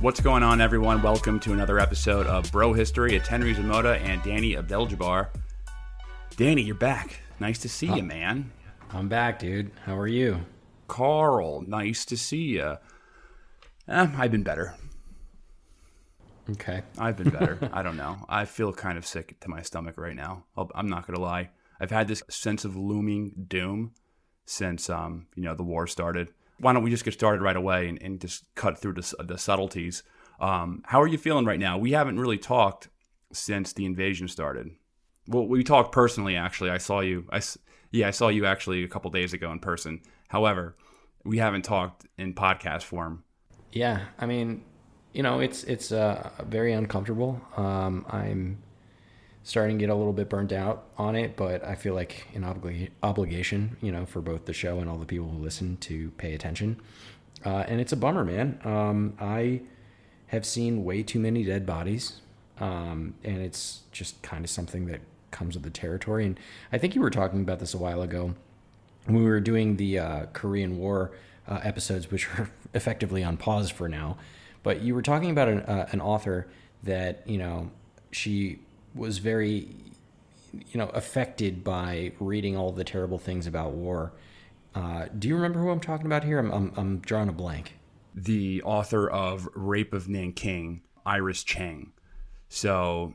What's going on, everyone? Welcome to another episode of Bro History. It's Henry Zamoda and Danny Abdeljabbar. Danny, you're back. Nice to see you, man. I'm back, dude. How are you? Carl, nice to see you. Eh, I've been better. Okay. I've been better. I don't know. I feel kind of sick to my stomach right now. I'll- I'm not gonna lie. I've had this sense of looming doom since um, you know the war started. Why don't we just get started right away and, and just cut through the, the subtleties? Um, how are you feeling right now? We haven't really talked since the invasion started. Well, we talked personally. Actually, I saw you. I, yeah, I saw you actually a couple days ago in person. However, we haven't talked in podcast form. Yeah, I mean, you know, it's it's uh, very uncomfortable. Um, I'm starting to get a little bit burnt out on it, but I feel like an obli- obligation, you know, for both the show and all the people who listen to pay attention. Uh, and it's a bummer, man. Um, I have seen way too many dead bodies, um, and it's just kind of something that comes with the territory. And I think you were talking about this a while ago when we were doing the uh, Korean War uh, episodes, which are effectively on pause for now. But you were talking about an, uh, an author that you know she was very you know affected by reading all the terrible things about war. Uh, do you remember who I'm talking about here? I'm, I'm I'm drawing a blank. the author of Rape of Nanking, Iris Chang. So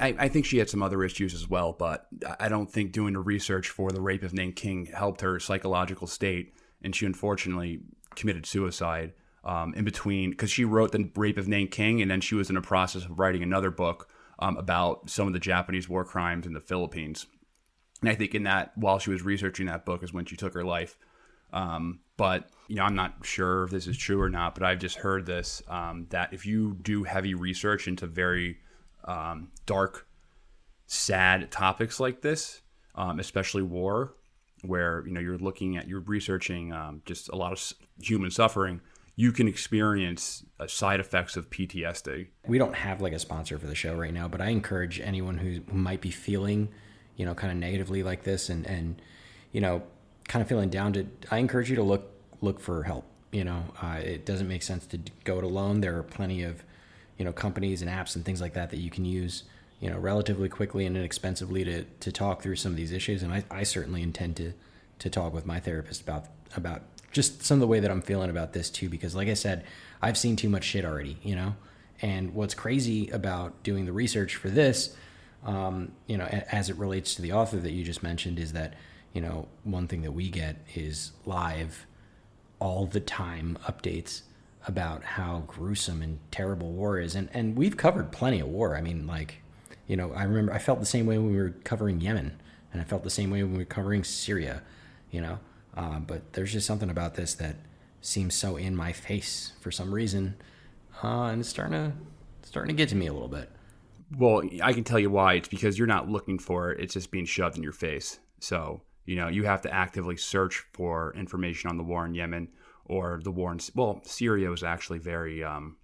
I, I think she had some other issues as well, but I don't think doing the research for the Rape of Nanking helped her psychological state, and she unfortunately committed suicide um, in between because she wrote the Rape of Nanking, and then she was in the process of writing another book um, about some of the Japanese war crimes in the Philippines. And I think in that, while she was researching that book, is when she took her life. Um, but you know, I'm not sure if this is true or not. But I've just heard this um, that if you do heavy research into very um, dark, sad topics like this, um, especially war, where you know you're looking at you're researching um, just a lot of human suffering, you can experience uh, side effects of PTSD. we don't have like a sponsor for the show right now, but I encourage anyone who, might be feeling, you know, kind of negatively like this and, and, you know, kind of feeling down to, I encourage you to look, look for help. You know, uh, it doesn't make sense to go it alone. There are plenty of, you know, companies and apps and things like that that you can use, you know, relatively quickly and inexpensively to, to talk through some of these issues. And I, I certainly intend to, to talk with my therapist about, about just some of the way that I'm feeling about this too, because like I said, I've seen too much shit already, you know? And what's crazy about doing the research for this, um, you know, as it relates to the author that you just mentioned, is that, you know, one thing that we get is live, all the time updates about how gruesome and terrible war is. And, and we've covered plenty of war. I mean, like, you know, I remember I felt the same way when we were covering Yemen, and I felt the same way when we were covering Syria, you know. Uh, but there's just something about this that seems so in my face for some reason, uh, and it's starting to starting to get to me a little bit. Well, I can tell you why. It's because you're not looking for it; it's just being shoved in your face. So you know you have to actively search for information on the war in Yemen or the war in well, Syria was actually very um,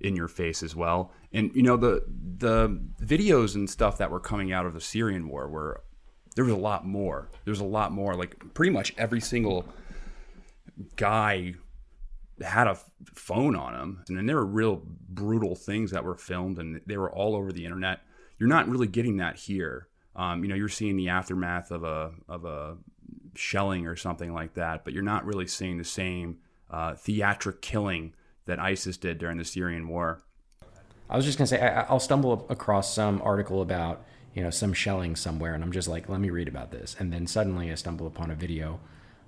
in your face as well. And you know the the videos and stuff that were coming out of the Syrian war were there was a lot more. There was a lot more. Like pretty much every single guy had a phone on him, and then there were real brutal things that were filmed, and they were all over the internet. You're not really getting that here. Um, you know, you're seeing the aftermath of a of a shelling or something like that, but you're not really seeing the same uh, theatric killing that ISIS did during the Syrian war. I was just gonna say I, I'll stumble across some article about you know some shelling somewhere, and I'm just like, let me read about this, and then suddenly I stumble upon a video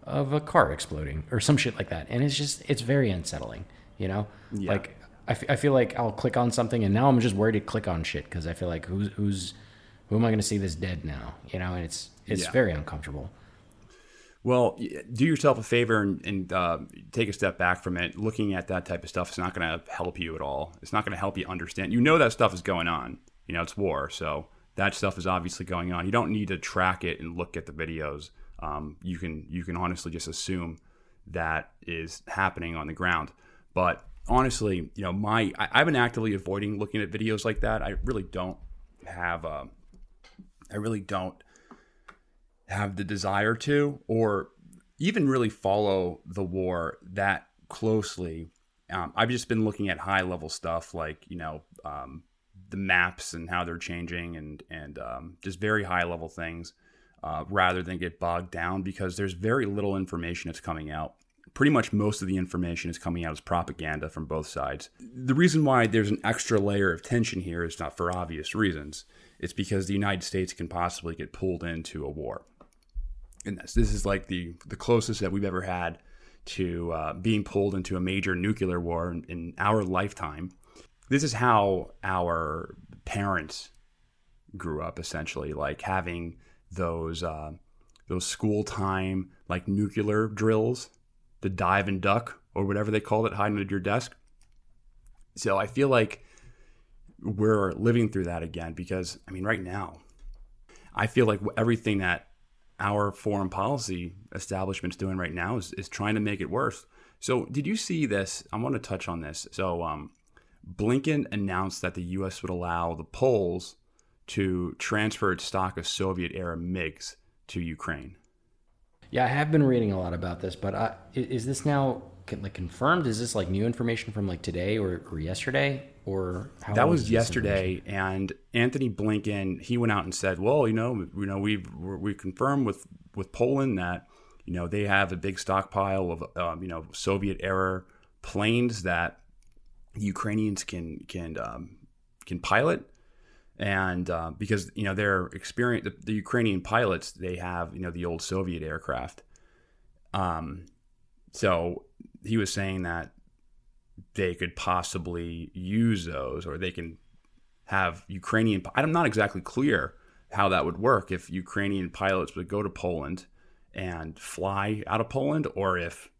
of a car exploding or some shit like that, and it's just it's very unsettling. You know, Yeah. like I, f- I feel like I'll click on something and now I'm just worried to click on shit because I feel like who's who's who am I going to see this dead now? You know, and it's it's Yeah. very uncomfortable. Well, do yourself a favor and, and uh, take a step back from it. Looking at that type of stuff is not going to help you at all. It's not going to help you understand. You know that stuff is going on. You know it's war, so that stuff is obviously going on. You don't need to track it and look at the videos. Um, you can you can honestly just assume that is happening on the ground. But honestly, you know, my I, I've been actively avoiding looking at videos like that. I really don't have. Uh, I really don't have the desire to or even really follow the war that closely. Um, I've just been looking at high level stuff like you know um, the maps and how they're changing and and um, just very high level things uh, rather than get bogged down because there's very little information that's coming out. Pretty much most of the information is coming out as propaganda from both sides. The reason why there's an extra layer of tension here is not for obvious reasons. It's because the United States can possibly get pulled into a war and this. This is like the the closest that we've ever had to uh, being pulled into a major nuclear war in, in our lifetime. This is how our parents grew up, essentially, like having those uh, those school time like nuclear drills, the dive and duck or whatever they called it, hiding under your desk. So I feel like we're living through that again because I mean, right now, I feel like everything that our foreign policy establishment's doing right now is, is trying to make it worse. So, did you see this? I want to touch on this. So, um, Blinken announced that the U.S. would allow the Poles to transfer its stock of Soviet era MiGs to Ukraine. Yeah, I have been reading a lot about this, but i- is this now like confirmed? Is this like new information from like today or, or yesterday or how that old was yesterday, and Anthony Blinken he went out and said, "Well, you know, you know, we've we confirmed with with Poland that you know they have a big stockpile of um, you know Soviet era planes that Ukrainians can can um, can pilot." And uh, because you know their experience, the, the Ukrainian pilots, they have you know the old Soviet aircraft. Um, so he was saying that they could possibly use those or they can have Ukrainian I'm not exactly clear how that would work if Ukrainian pilots would go to Poland and fly out of Poland or if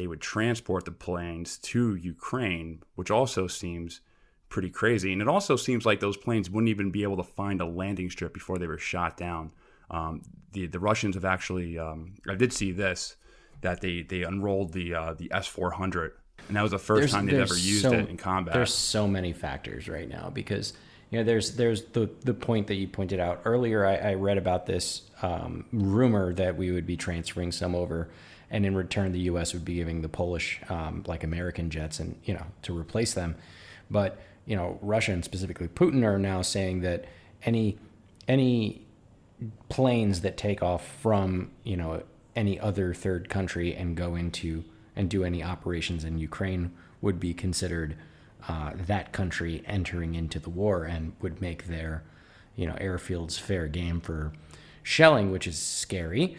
they would transport the planes to Ukraine which also seems pretty crazy and it also seems like those planes wouldn't even be able to find a landing strip before they were shot down um, the the Russians have actually um, I did see this that they they unrolled the uh, the S400 and that was the first There's- time they've there's ever used so- it in combat. There's so many factors right now because you know there's there's the the point that you pointed out earlier. I, I read about this um, rumor that we would be transferring some over, and in return the U.S. would be giving the Polish um, like American jets and you know to replace them. But you know Russia and specifically Putin are now saying that any any planes that take off from you know any other third country and go into and do any operations in Ukraine would be considered uh, that country entering into the war and would make their you know airfields fair game for shelling, which is scary.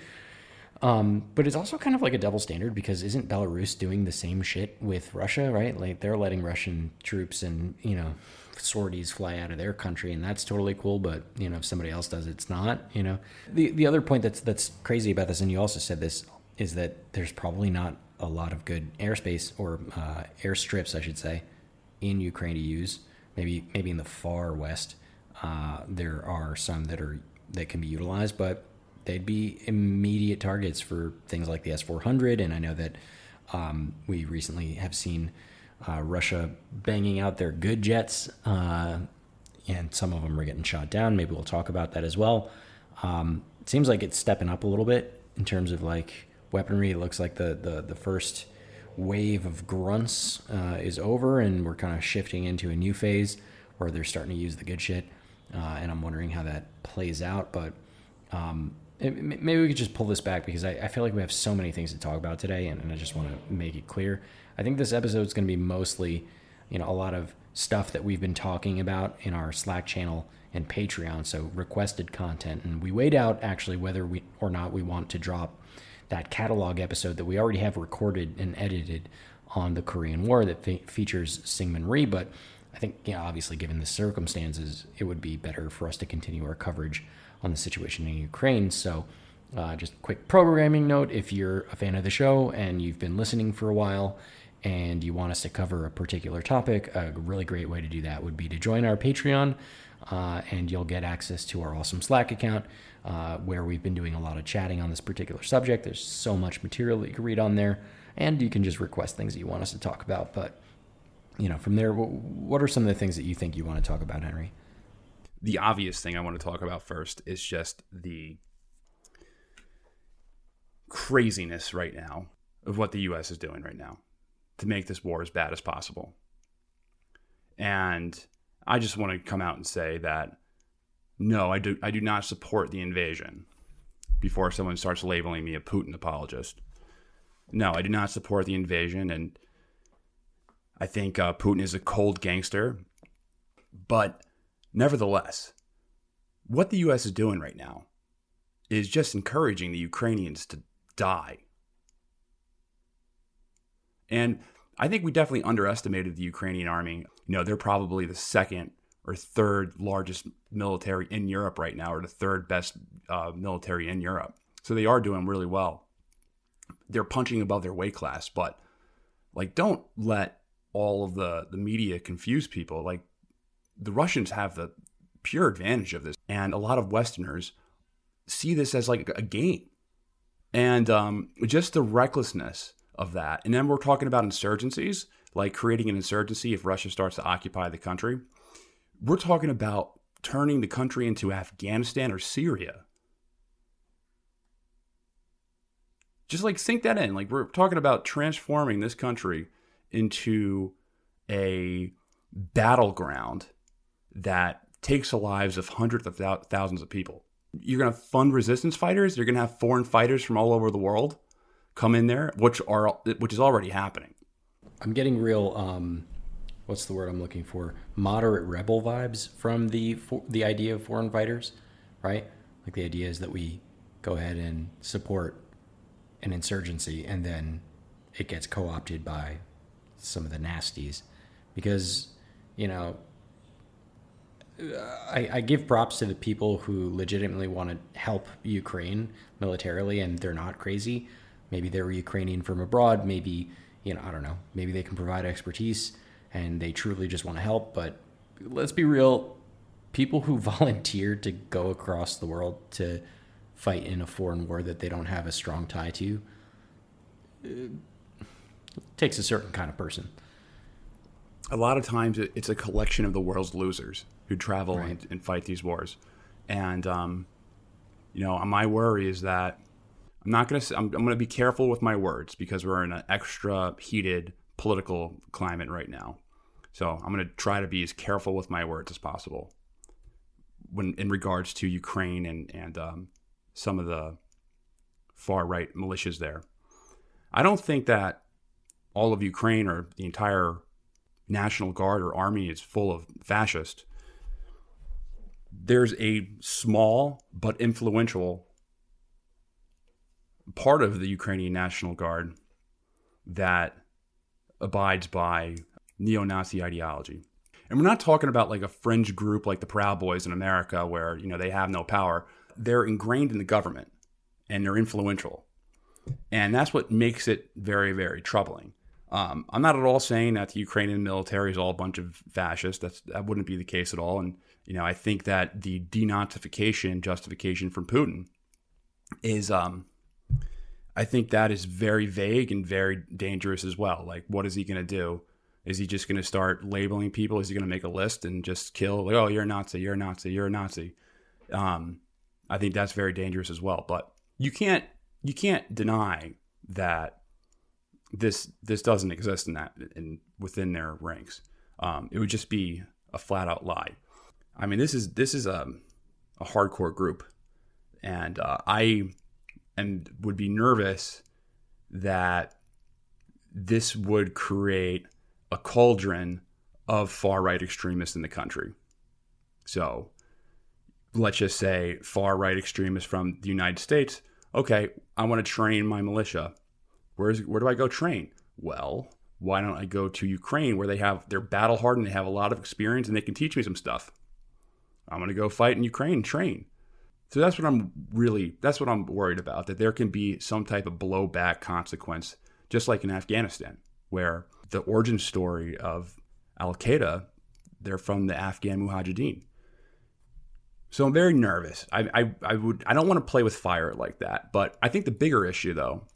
Um, but it's also kind of like a double standard because isn't Belarus doing the same shit with Russia, right? Like they're letting Russian troops and, you know, sorties fly out of their country and that's totally cool, but you know, if somebody else does it's not, you know. The the other point that's that's crazy about this, and you also said this, is that there's probably not a lot of good airspace or uh, airstrips, I should say, in Ukraine to use. Maybe maybe in the far west, uh, there are some that are that can be utilized, but they'd be immediate targets for things like the S 400. And I know that um, we recently have seen uh, Russia banging out their good jets, uh, and some of them are getting shot down. Maybe we'll talk about that as well. Um, it seems like it's stepping up a little bit in terms of like weaponry. It looks like the, the, the first wave of grunts uh, is over, and we're kind of shifting into a new phase where they're starting to use the good shit. Uh, and I'm wondering how that plays out. But um, maybe we could just pull this back because I, I, feel like we have so many things to talk about today, and, and I just want to make it clear. I think this episode is going to be mostly, you know, a lot of stuff that we've been talking about in our Slack channel and Patreon. So requested content, and we weighed out actually whether we or not we want to drop that catalog episode that we already have recorded and edited on the Korean War that fe- features Syngman Rhee. But I think, you know, obviously, given the circumstances, it would be better for us to continue our coverage on the situation in Ukraine. So, uh, just a quick programming note if you're a fan of the show and you've been listening for a while and you want us to cover a particular topic, a really great way to do that would be to join our Patreon. Uh, and you'll get access to our awesome Slack account uh, where we've been doing a lot of chatting on this particular subject. There's so much material that you can read on there, and you can just request things that you want us to talk about. But, you know, from there, what are some of the things that you think you want to talk about, Henry? The obvious thing I want to talk about first is just the craziness right now of what the U.S. is doing right now to make this war as bad as possible. And I just want to come out and say that no, I do I do not support the invasion before someone starts labeling me a Putin apologist. No, I do not support the invasion and I think uh, Putin is a cold gangster. But nevertheless, what the US is doing right now is just encouraging the Ukrainians to die. And I think we definitely underestimated the Ukrainian army. You know, they're probably the second or third largest military in Europe right now, or the third best uh, military in Europe. So they are doing really well. They're punching above their weight class, but like, don't let all of the the media confuse people. Like, the Russians have the pure advantage of this, and a lot of Westerners see this as like a game, and um, just the recklessness of that. And then we're talking about insurgencies, like creating an insurgency if Russia starts to occupy the country. We're talking about turning the country into Afghanistan or Syria. Just like sink that in. Like we're talking about transforming this country into a battleground that takes the lives of hundreds of thousands of people. You're going to fund resistance fighters. You're going to have foreign fighters from all over the world come in there, which are which is already happening. I'm getting real um, what's the word I'm looking for? Moderate rebel vibes from the for, the idea of foreign fighters, right? Like the idea is that we go ahead and support an insurgency, and then it gets co-opted by some of the nasties, because you know. I, I give props to the people who legitimately want to help Ukraine militarily, and they're not crazy. Maybe they're Ukrainian from abroad. Maybe you know I don't know. Maybe they can provide expertise and they truly just want to help. But let's be real people who volunteer to go across the world to fight in a foreign war that they don't have a strong tie to uh, takes a certain kind of person. A lot of times it's a collection of the world's losers who travel right. and, and, fight these wars. And, um, you know, my worry is that I'm not going to, I'm, I'm going to be careful with my words because we're in an extra heated political climate right now. So I'm going to try to be as careful with my words as possible when in regards to Ukraine and and um, some of the far right militias there. I don't think that all of Ukraine or the entire National Guard or army is full of fascists. There's a small but influential part of the Ukrainian National Guard that abides by neo Nazi ideology. And we're not talking about like a fringe group like the Proud Boys in America where, you know, they have no power. They're ingrained in the government and they're influential. And that's what makes it very, very troubling. Um, I'm not at all saying that the Ukrainian military is all a bunch of fascists. That's, that wouldn't be the case at all. And, you know, I think that the denazification justification from Putin is, um, I think that is very vague and very dangerous as well. Like, what is he going to do? Is he just going to start labeling people? Is he going to make a list and just kill? Like, oh, you're a Nazi, you're a Nazi, you're a Nazi. Um, I think that's very dangerous as well. But you can't you can't deny that this this doesn't exist in that in within their ranks. Um, it would just be a flat out lie. I mean, this is this is a a hardcore group, and uh, I and would be nervous that this would create a cauldron of far right extremists in the country. So let's just say far right extremists from the United States okay, I want to train my militia. Where's where do I go train? Well, why don't I go to Ukraine where they have they're battle hardened, they have a lot of experience, and they can teach me some stuff. I'm to go fight in Ukraine train. So that's what I'm really that's what I'm worried about that there can be some type of blowback consequence just like in Afghanistan where the origin story of Al Qaeda they're from the Afghan Mujahideen. So I'm very nervous. I, I, I would I don't want to play with fire like that. But I think the bigger issue though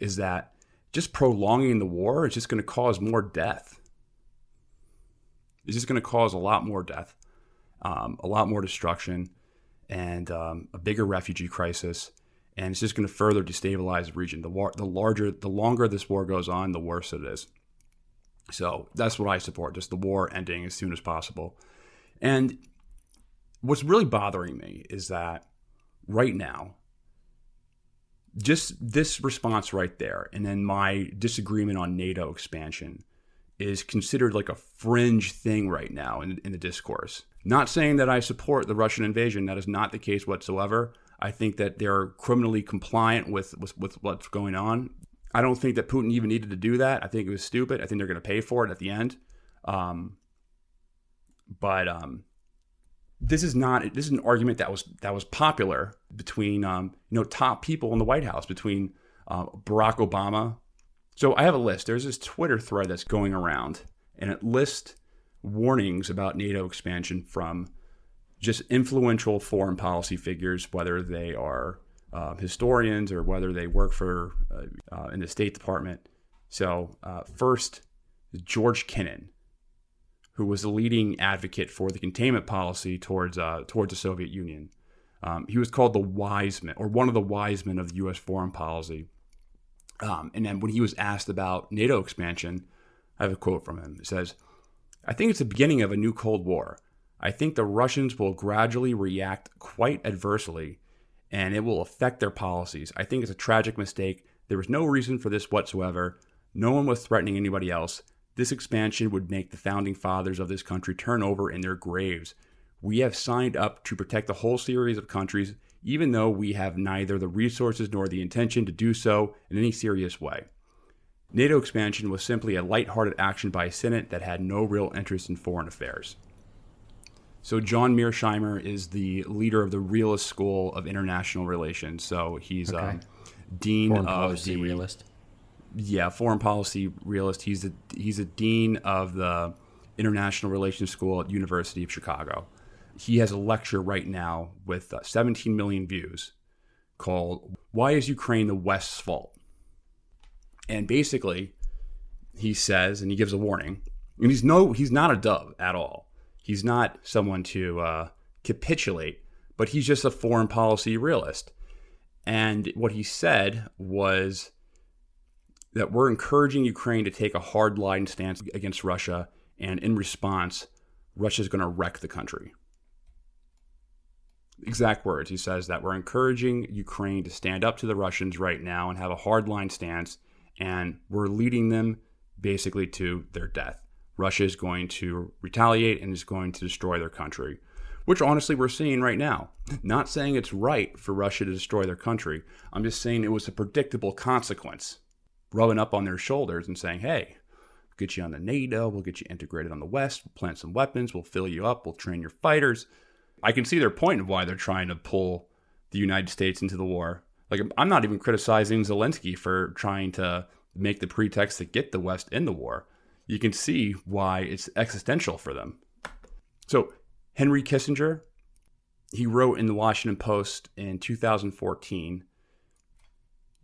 is that just prolonging the war is just going to cause more death. It's just going to cause a lot more death, um, a lot more destruction, and um, a bigger refugee crisis. And it's just going to further destabilize the region. The war, the larger, the longer this war goes on, the worse it is. So that's what I support: just the war ending as soon as possible. And what's really bothering me is that right now, just this response right there, and then my disagreement on NATO expansion is considered like a fringe thing right now in, in the discourse. Not saying that I support the Russian invasion, that is not the case whatsoever. I think that they're criminally compliant with, with, with what's going on. I don't think that Putin even needed to do that. I think it was stupid. I think they're going to pay for it at the end. Um, but um, this is not this is an argument that was that was popular between um, you know top people in the White House between uh, Barack Obama. So I have a list. There's this Twitter thread that's going around, and it lists warnings about NATO expansion from just influential foreign policy figures, whether they are uh, historians or whether they work for uh, uh in the State Department. So uh, first, George Kennan who was the leading advocate for the containment policy towards uh, towards the Soviet Union. Um, he was called the wise man, or one of the wise men of the U.S. foreign policy. Um, and then when he was asked about NATO expansion, I have a quote from him. It says, "I think it's the beginning of a new Cold War. I think the Russians will gradually react quite adversely, and it will affect their policies. I think it's a tragic mistake. There was no reason for this whatsoever. No one was threatening anybody else." This expansion would make the founding fathers of this country turn over in their graves. We have signed up to protect the whole series of countries, even though we have neither the resources nor the intention to do so in any serious way. NATO expansion was simply a light-hearted action by a Senate that had no real interest in foreign affairs. So John Mearsheimer is the leader of the Realist School of International Relations. So he's okay. um, dean foreign of policy the realist yeah, foreign policy realist. He's a he's a dean of the International Relations School at University of Chicago. He has a lecture right now with uh, 17 million views called "Why Is Ukraine the West's Fault?" And basically, he says, and he gives a warning. And he's no, he's not a dove at all. He's not someone to uh, capitulate, but he's just a foreign policy realist. And what he said was that we're encouraging Ukraine to take a hard line stance against Russia, and in response, Russia is going to wreck the country. Exact words. He says that we're encouraging Ukraine to stand up to the Russians right now and have a hard line stance, and we're leading them basically to their death. Russia is going to retaliate and is going to destroy their country, which honestly we're seeing right now. Not saying it's right for Russia to destroy their country, I'm just saying it was a predictable consequence rubbing up on their shoulders and saying, hey, we'll get you on the NATO, we'll get you integrated on the West, we'll plant some weapons, we'll fill you up, we'll train your fighters. I can see their point of why they're trying to pull the United States into the war. Like, I'm not even criticizing Zelensky for trying to make the pretext to get the West in the war. You can see why it's existential for them. So, Henry Kissinger, he wrote in the Washington Post in 2014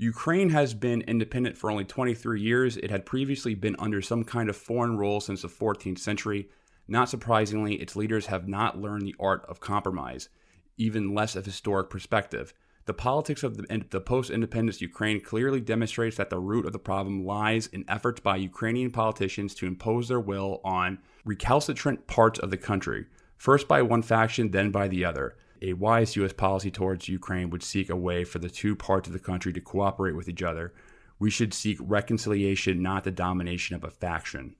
Ukraine has been independent for only 23 years. It had previously been under some kind of foreign rule since the 14th century. Not surprisingly, its leaders have not learned the art of compromise, even less of historic perspective. The politics of the, the post independence Ukraine clearly demonstrates that the root of the problem lies in efforts by Ukrainian politicians to impose their will on recalcitrant parts of the country, first by one faction, then by the other a wise U.S. policy towards Ukraine would seek a way for the two parts of the country to cooperate with each other. We should seek reconciliation, not the domination of a faction,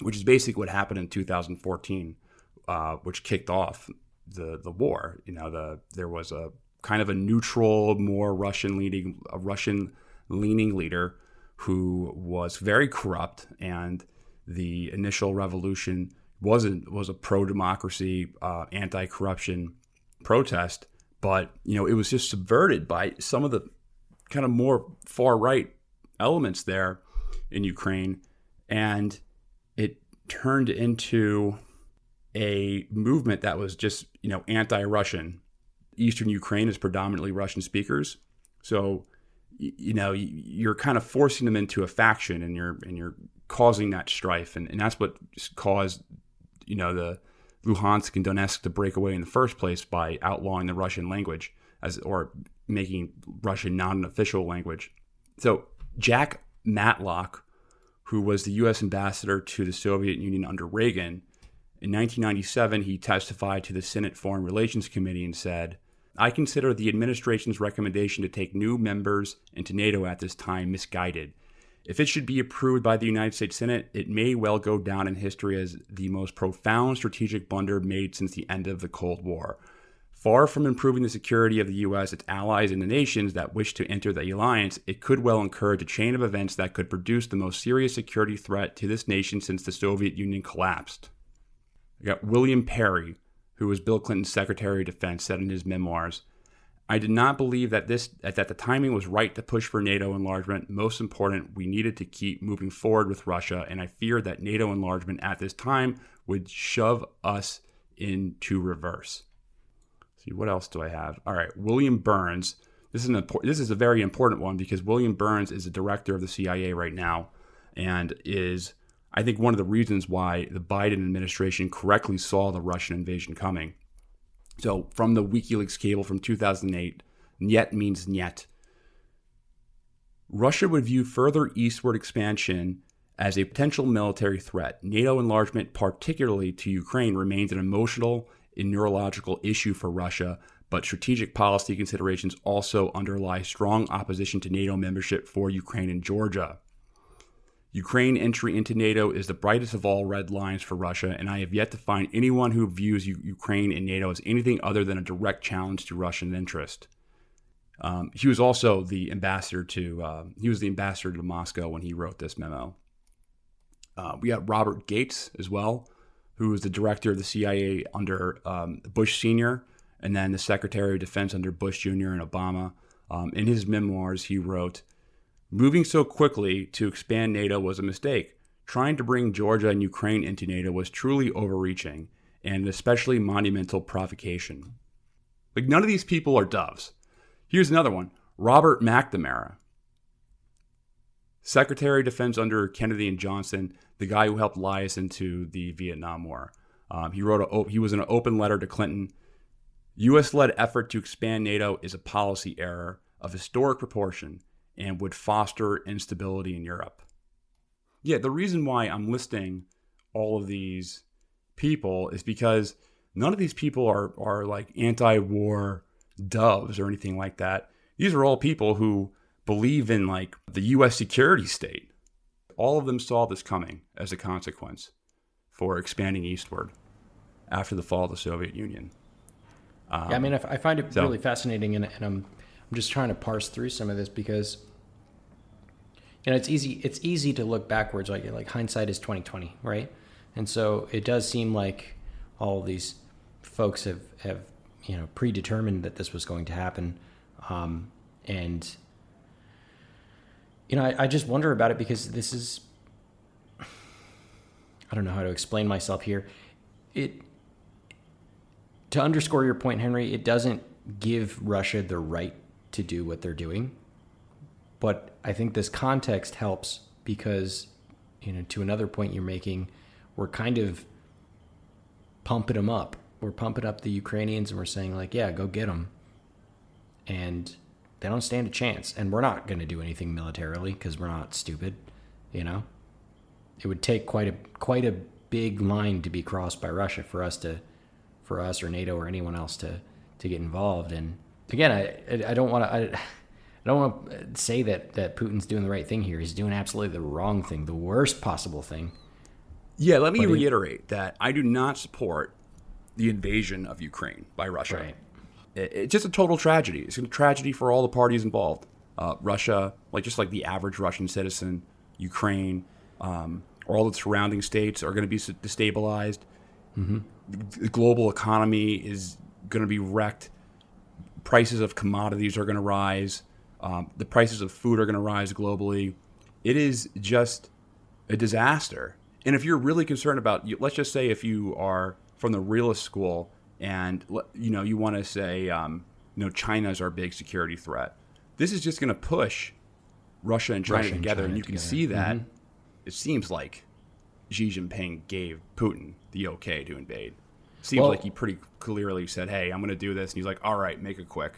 which is basically what happened in 2014, uh, which kicked off the the war. You know, the there was a kind of a neutral, more Russian leading, a Russian leaning leader who was very corrupt, and the initial revolution wasn't was a pro democracy, uh, anti corruption protest, but you know it was just subverted by some of the kind of more far right elements there in Ukraine, and it turned into a movement that was just you know anti-Russian. Eastern Ukraine is predominantly Russian speakers, so you know you're kind of forcing them into a faction, and you're and you're causing that strife, and, and that's what caused you know the Luhansk and Donetsk to break away in the first place by outlawing the Russian language as or making Russian not an official language. So Jack Matlock, who was the U.S. ambassador to the Soviet Union under Reagan, in 1997 he testified to the Senate Foreign Relations Committee and said, "I consider the administration's recommendation to take new members into NATO at this time misguided." If it should be approved by the United States Senate, it may well go down in history as the most profound strategic blunder made since the end of the Cold War. Far from improving the security of the U.S., its allies, and the nations that wish to enter the alliance, it could well encourage a chain of events that could produce the most serious security threat to this nation since the Soviet Union collapsed. I got William Perry, who was Bill Clinton's Secretary of Defense, said in his memoirs I did not believe that this that the timing was right to push for NATO enlargement. Most important, we needed to keep moving forward with Russia, and I feared that NATO enlargement at this time would shove us into reverse. Let's see what else do I have? All right, William Burns. This is an important, this is a very important one because William Burns is the director of the CIA right now, and is I think one of the reasons why the Biden administration correctly saw the Russian invasion coming so from the WikiLeaks cable from 2008, Nyet means Nyet. Russia would view further eastward expansion as a potential military threat. NATO enlargement, particularly to Ukraine, remains an emotional and neurological issue for Russia, but strategic policy considerations also underlie strong opposition to NATO membership for Ukraine and Georgia. Ukraine entry into NATO is the brightest of all red lines for Russia, and I have yet to find anyone who views U- Ukraine and NATO as anything other than a direct challenge to Russian interest. Um, he was also the ambassador to uh, he was the ambassador to Moscow when he wrote this memo. Uh, we got Robert Gates as well, who was the director of the CIA under um, Bush Senior, and then the Secretary of Defense under Bush Jr. and Obama. Um, in his memoirs, he wrote. Moving so quickly to expand NATO was a mistake. Trying to bring Georgia and Ukraine into NATO was truly overreaching and especially monumental provocation. Like, none of these people are doves. Here's another one Robert McNamara, Secretary of Defense under Kennedy and Johnson, the guy who helped lie us into the Vietnam War. Um, he wrote a, he was in an open letter to Clinton. U.S. led effort to expand NATO is a policy error of historic proportion and would foster instability in Europe. Yeah, the reason why I'm listing all of these people is because none of these people are, are like anti war doves or anything like that. These are all people who believe in like the US security state. All of them saw this coming as a consequence for expanding eastward after the fall of the Soviet Union. Um, yeah, I mean, I, find it so, really fascinating, and, and I'm I'm just trying to parse through some of this because you know it's easy it's easy to look backwards like like hindsight is 2020 right? And so it does seem like all these folks have have you know predetermined that this was going to happen. Um, and you know I, I just wonder about it because this is i don't know how to explain myself here. It to underscore your point henry it doesn't give russia the right to do what they're doing. But I think this context helps because, you know, to another point you're making, we're kind of pumping them up. We're pumping up the Ukrainians and we're saying, like, yeah, go get them. And they don't stand a chance. And we're not going to do anything militarily because we're not stupid, you know? It would take quite a quite a big line to be crossed by Russia for us to for us or NATO or anyone else to to get involved and again, I I don't want to. I, don't want to say that that Putin's doing the right thing here. He's doing absolutely the wrong thing, the worst possible thing. Yeah, let me but reiterate that I do not support the invasion of Ukraine by Russia. Right. it, it's just a total tragedy. It's a tragedy for all the parties involved. Uh, Russia, like just like the average Russian citizen, Ukraine, um, all the surrounding states are going to be destabilized. Mm-hmm. The global economy is going to be wrecked. Prices of commodities are going to rise. Um, the prices of food are going to rise globally. It is just a disaster. And if you're really concerned about, let's just say, if you are from the realist school and you know you want to say, um, you know, China is our big security threat, this is just going to push Russia and China Russia and together, China and you can together. see that. Mhm. It seems like Xi Jinping gave Putin the okay to invade. Seems Well- like he pretty clearly said, "Hey, I'm going to do this," and he's like, "All right, make it quick."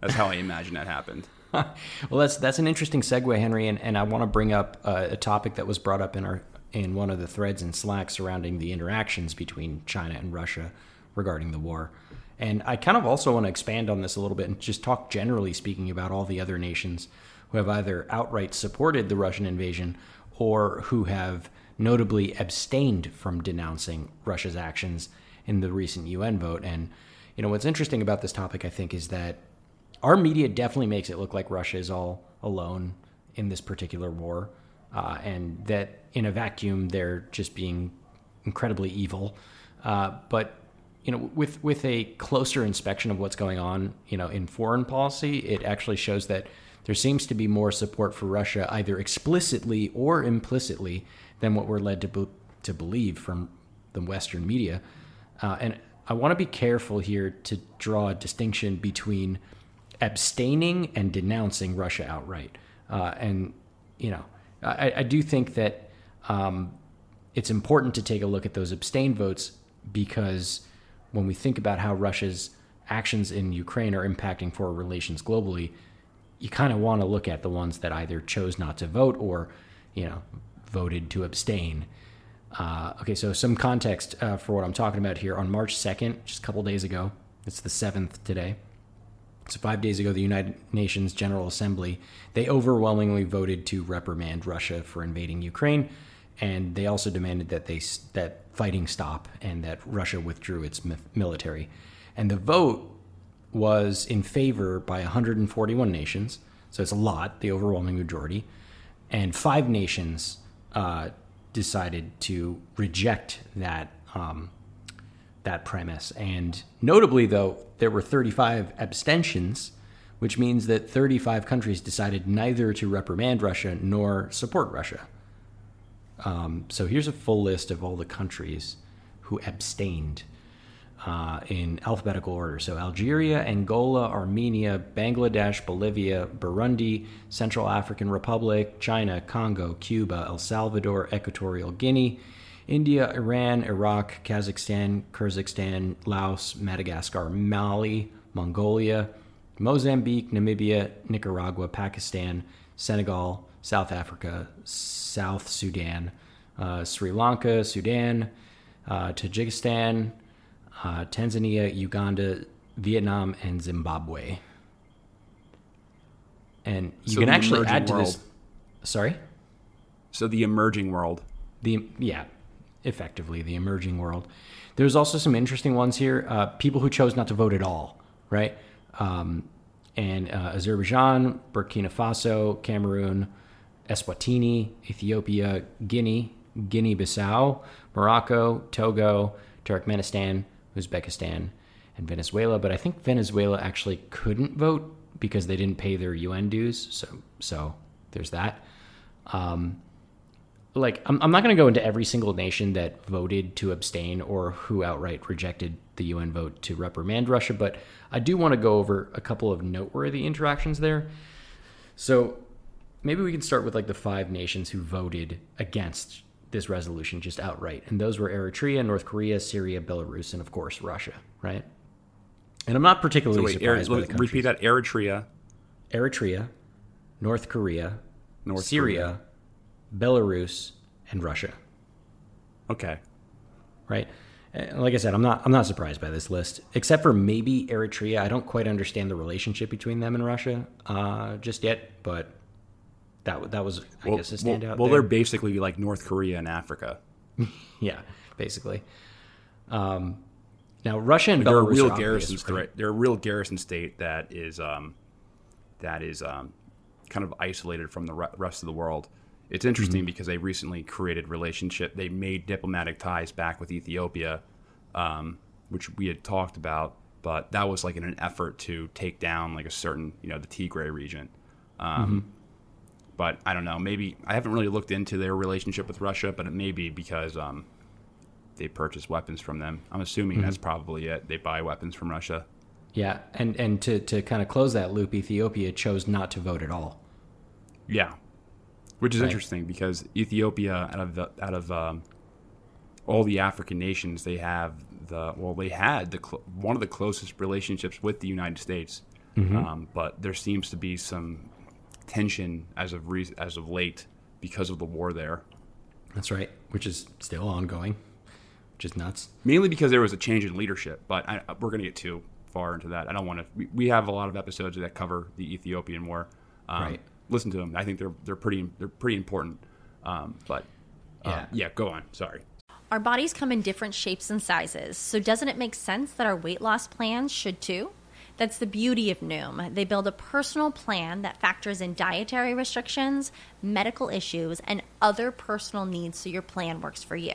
That's how I imagine that happened. Well, that's that's an interesting segue, Henry, and, and I want to bring up uh, a topic that was brought up in our in one of the threads in Slack surrounding the interactions between China and Russia regarding the war. And I kind of also want to expand on this a little bit and just talk generally speaking about all the other nations who have either outright supported the Russian invasion or who have notably abstained from denouncing Russia's actions in the recent UN vote. And you know what's interesting about this topic, I think, is that our media definitely makes it look like Russia is all alone in this particular war, uh, and that in a vacuum they're just being incredibly evil. Uh, but you know, with with a closer inspection of what's going on, you know, in foreign policy, it actually shows that there seems to be more support for Russia, either explicitly or implicitly, than what we're led to be- to believe from the Western media. Uh, and I want to be careful here to draw a distinction between abstaining and denouncing Russia outright. Uh, and, you know, I, I do think that um, it's important to take a look at those abstain votes because when we think about how Russia's actions in Ukraine are impacting foreign relations globally, you kind of want to look at the ones that either chose not to vote or, you know, voted to abstain. Uh, okay, so some context uh, for what I'm talking about here. On March 2nd, just a couple days ago, it's the 7th today. So five days ago, the United Nations General Assembly they overwhelmingly voted to reprimand Russia for invading Ukraine, and they also demanded that they that fighting stop and that Russia withdrew its military. And the vote was in favor by 141 nations, so it's a lot, the overwhelming majority, and five nations uh, decided to reject that um, that premise. And notably, though, there were 35 abstentions, which means that 35 countries decided neither to reprimand Russia nor support Russia. Um, so here's a full list of all the countries who abstained uh, in alphabetical order. So Algeria, Angola, Armenia, Bangladesh, Bolivia, Burundi, Central African Republic, China, Congo, Cuba, El Salvador, Equatorial Guinea, India, Iran, Iraq, Kazakhstan, Kyrgyzstan, Laos, Madagascar, Mali, Mongolia, Mozambique, Namibia, Nicaragua, Pakistan, Senegal, South Africa, South Sudan, uh, Sri Lanka, Sudan, uh, Tajikistan, uh, Tanzania, Uganda, Vietnam, and Zimbabwe. And you So can actually add to this. Sorry? So the emerging world. the yeah effectively the emerging world. There's also some interesting ones here uh, people who chose not to vote at all right? Um, and uh, azerbaijan burkina faso cameroon eswatini ethiopia guinea guinea-bissau morocco togo turkmenistan uzbekistan and venezuela. But i think venezuela actually couldn't vote because they didn't pay their un dues. So so there's that. Um, like I'm, I'm not going to go into every single nation that voted to abstain or who outright rejected the UN vote to reprimand Russia, but I do want to go over a couple of noteworthy interactions there. So maybe we can start with like the five nations who voted against this resolution just outright, and those were Eritrea, North Korea, Syria, Belarus, and of course Russia, right? And I'm not So particularly wait, Eri- surprised by the repeat that: Eritrea, Eritrea, North Korea, North Syria, Belarus, and Russia. Okay. right? Like I said, I'm not I'm not surprised by this list, except for maybe Eritrea. I don't quite understand the relationship between them and Russia uh, just yet, but that that was I Well, guess a well, standout. well there. they're basically like North Korea and Africa. yeah, basically. Um, Now, Russia and they're a real are obvious, garrison right? state. They're a real garrison state that is um, that is um, kind of isolated from the rest of the world. It's interesting Mm-hmm. because they recently created relationship. They made diplomatic ties back with Ethiopia, um, which we had talked about, but that was like in an effort to take down like a certain you know the Tigray region. Um, Mm-hmm. But I don't know. Maybe I haven't really looked into their relationship with Russia, but it may be because um, they purchase weapons from them. I'm assuming Mm-hmm. that's probably it. They buy weapons from Russia. Yeah, and and to to kind of close that loop, Ethiopia chose not to vote at all. Yeah, which is Right. interesting because Ethiopia, out of the, out of um, all the African nations, they have the well, they had the cl- one of the closest relationships with the United States. Um, but there seems to be some tension as of re- as of late because of the war there. That's right, which is still ongoing, which is nuts. mainly because there was a change in leadership. But I, we're going to get too far into that. I don't want to. We, we have a lot of episodes that cover the Ethiopian War. Um, Right. Listen to them. I think they're they're pretty they're pretty important. Um, but uh, Yeah. yeah, go on. Sorry. Our bodies come in different shapes and sizes, so doesn't it make sense that our weight loss plans should too? That's the beauty of Noom. They build a personal plan that factors in dietary restrictions, medical issues, and other personal needs so your plan works for you.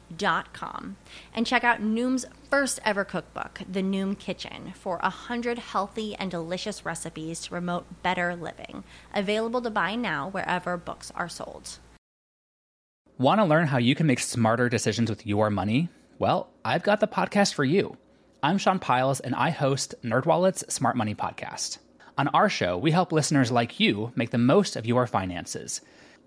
dot com and check out Noom's first ever cookbook, The Noom Kitchen, for a hundred healthy and delicious recipes to promote better living. Available to buy now wherever books are sold. Want to learn how you can make smarter decisions with your money? Well, I've got the podcast for you. I'm Sean Pyles, and I host NerdWallet's Smart Money Podcast. On our show, we help listeners like you make the most of your finances.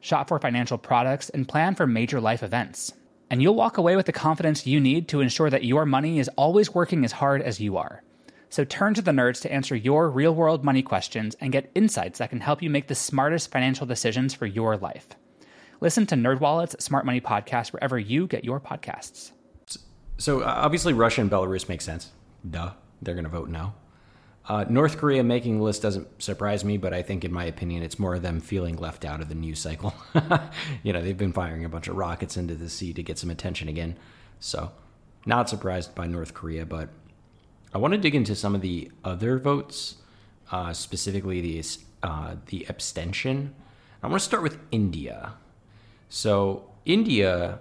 shop for financial products, and plan for major life events. And you'll walk away with the confidence you need to ensure that your money is always working as hard as you are. So turn to the nerds to answer your real world money questions and get insights that can help you make the smartest financial decisions for your life. Listen to NerdWallet's Smart Money Podcast wherever you get your podcasts. So obviously, Russia and Belarus make sense. Duh, they're going to vote no. Uh, North Korea making the list doesn't surprise me, but I think, in my opinion, it's more of them feeling left out of the news cycle. you know, they've been firing a bunch of rockets into the sea to get some attention again. So, not surprised by North Korea, but I want to dig into some of the other votes, uh, specifically the uh, the abstention. I want to start with India. So, India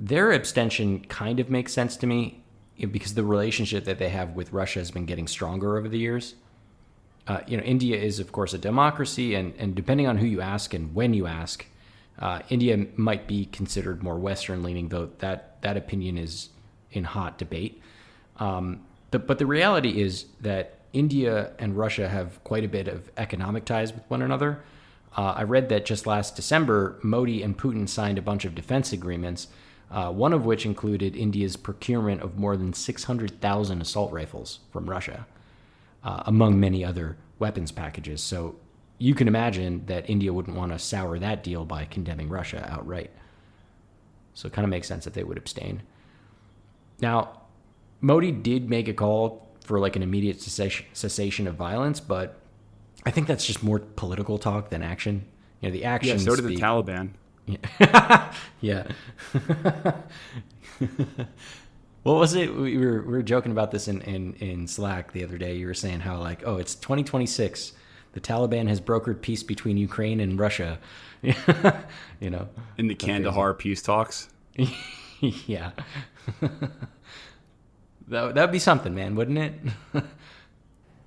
their abstention kind of makes sense to me you know, because the relationship that they have with Russia has been getting stronger over the years. Uh, you know, India is, of course, a democracy, and, and depending on who you ask and when you ask, uh, India might be considered more Western leaning, though that, that opinion is in hot debate. Um, but, but the reality is that India and Russia have quite a bit of economic ties with one another. Uh, I read that just last December, Modi and Putin signed a bunch of defense agreements, uh, one of which included India's procurement of more than 600,000 assault rifles from Russia, uh, among many other weapons packages. So you can imagine that India wouldn't want to sour that deal by condemning Russia outright. So it kind of makes sense that they would abstain. Now, Modi did make a call for like an immediate cessation, of violence, but I think that's just more political talk than action. You know, the Yeah, action. so did the Taliban. Yeah. what was it? We were we were joking about this in, in, in Slack the other day. You were saying how like, oh, it's 2026. The Taliban has brokered peace between Ukraine and Russia. you know. In the Kandahar peace talks. yeah. that that'd be something, man, wouldn't it?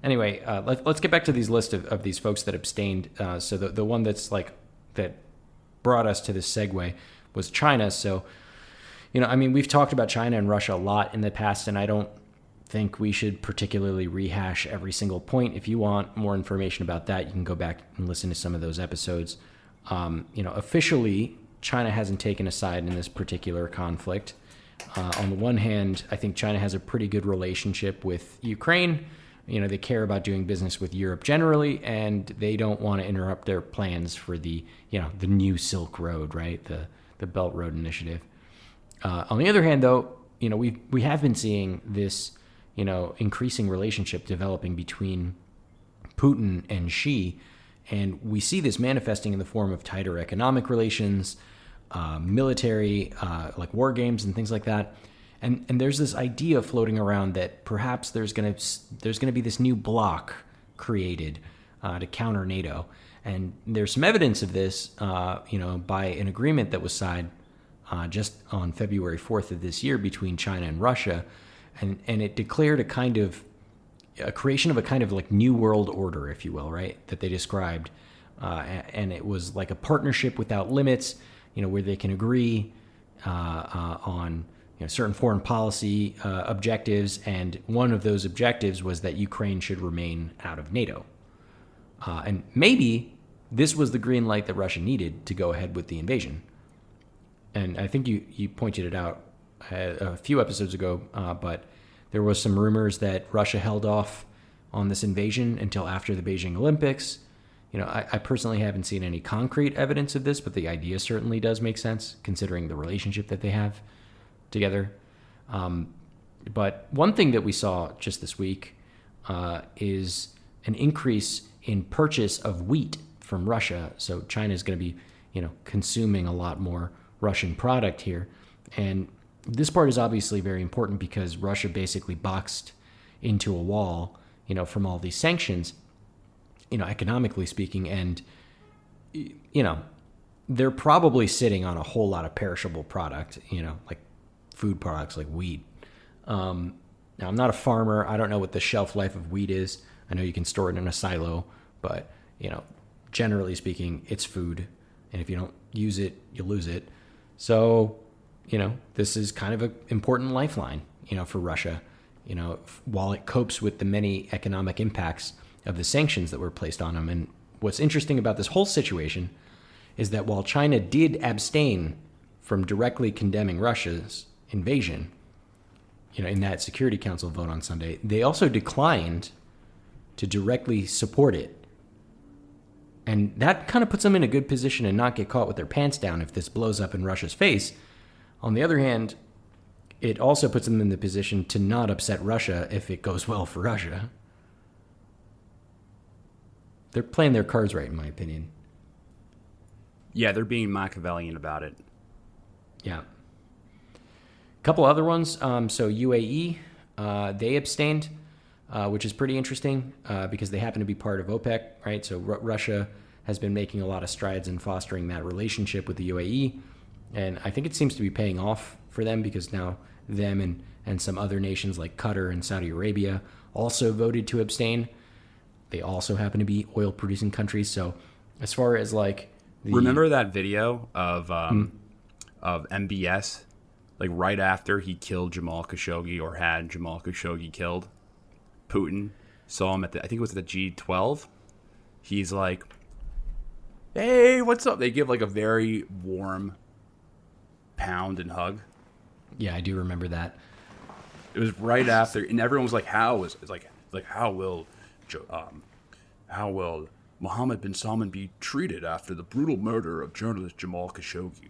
anyway, uh, let, us get back to these list of, of these folks that abstained. Uh, so the the one that's like that brought us to this segue was China. So, you know, I mean, we've talked about China and Russia a lot in the past, and I don't think we should particularly rehash every single point. If you want more information about that, you can go back and listen to some of those episodes. Um, you know, officially, China hasn't taken a side in this particular conflict. Uh, on the one hand, I think China has a pretty good relationship with Ukraine. You know, they care about doing business with Europe generally, and they don't want to interrupt their plans for the, you know, the new Silk Road, right? The the Belt Road Initiative. Uh, on the other hand, though, you know, we we have been seeing this, you know, increasing relationship developing between Putin and Xi, and we see this manifesting in the form of tighter economic relations, uh, military, uh, like war games and things like that. And and there's this idea floating around that perhaps there's gonna there's gonna be this new bloc created uh, to counter NATO. And there's some evidence of this, uh, you know, by an agreement that was signed uh, just on February 4th of this year between China and Russia, and and it declared a kind of a creation of a kind of like new world order, if you will, right? That they described, uh, and it was like a partnership without limits, you know, where they can agree uh, uh, on know, certain foreign policy uh, objectives, and one of those objectives was that Ukraine should remain out of NATO. Uh, and maybe this was the green light that Russia needed to go ahead with the invasion. And I think you, you pointed it out a, a few episodes ago, uh, but there was some rumors that Russia held off on this invasion until after the Beijing Olympics. You know, I, I, personally haven't seen any concrete evidence of this, but the idea certainly does make sense considering the relationship that they have together. Um, but one thing that we saw just this week uh, is an increase in purchase of wheat from Russia. So China is going to be, you know, consuming a lot more Russian product here, and this part is obviously very important because Russia basically boxed into a wall, you know, from all these sanctions, you know, economically speaking, and you know, they're probably sitting on a whole lot of perishable product, you know, like food products like wheat. Um, now, I'm not a farmer. I don't know what the shelf life of wheat is. I know you can store it in a silo, but you know, generally speaking, it's food, and if you don't use it, you lose it. So, you know, this is kind of an important lifeline, you know, for Russia. You know, while it copes with the many economic impacts of the sanctions that were placed on them. And what's interesting about this whole situation is that while China did abstain from directly condemning Russia's invasion, you know, in that Security Council vote on Sunday, they also declined to directly support it. And that kind of puts them in a good position and not get caught with their pants down if this blows up in Russia's face. On the other hand, it also puts them in the position to not upset Russia if it goes well for Russia. They're playing their cards right, in my opinion. Yeah, they're being Machiavellian about it. Yeah. Couple other ones. Um, so UAE, uh, they abstained, uh, which is pretty interesting uh, because they happen to be part of OPEC, right? So R- Russia has been making a lot of strides in fostering that relationship with the UAE, and I think it seems to be paying off for them because now them and and some other nations like Qatar and Saudi Arabia also voted to abstain. They also happen to be oil producing countries. So as far as like the, remember that video of um, hmm? of MBS like right after he killed Jamal Khashoggi or had Jamal Khashoggi killed, Putin saw him at the I think it was at the G12. He's like, "Hey, what's up?" They give like a very warm pound and hug. Yeah, I do remember that. It was right after, and everyone was like, "How is it's like like how will um, how will Mohammed bin Salman be treated after the brutal murder of journalist Jamal Khashoggi?"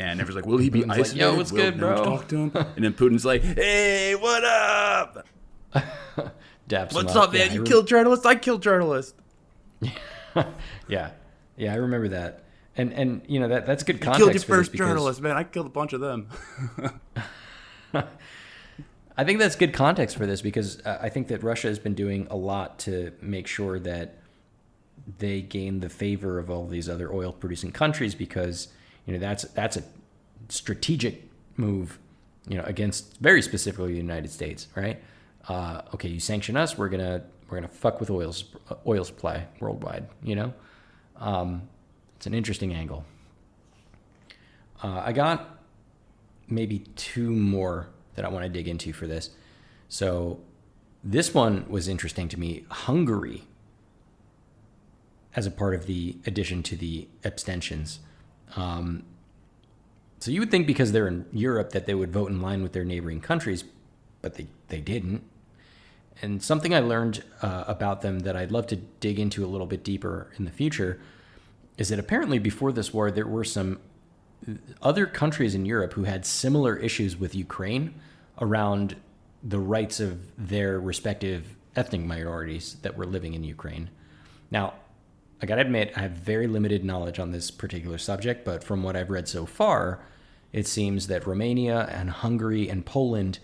And everyone's like, "Will he be Putin's isolated? Like, Yo, what's will good, bro?" Talk to him. And then Putin's like, "Hey, what up? Daps what's up, man? Yeah, you killed journalists. I killed journalists." yeah, yeah, I remember that. And and you know that that's good context. You killed your first journalist, man. I killed a bunch of them. I think that's good context for this because uh, I think that Russia has been doing a lot to make sure that they gain the favor of all these other oil producing countries because you know that's that's a strategic move, you know, against very specifically the United States, right? Uh, okay, you sanction us, we're gonna we're gonna fuck with oil oil supply worldwide. You know, um, it's an interesting angle. Uh, I got maybe two more that I want to dig into for this. So this one was interesting to me. Hungary, as a part of the addition to the abstentions. Um, so you would think because they're in Europe that they would vote in line with their neighboring countries, but they, they didn't. And something I learned uh, about them that I'd love to dig into a little bit deeper in the future is that apparently before this war, there were some other countries in Europe who had similar issues with Ukraine around the rights of their respective ethnic minorities that were living in Ukraine. Now, I gotta admit, I have very limited knowledge on this particular subject, but from what I've read so far, it seems that Romania and Hungary and Poland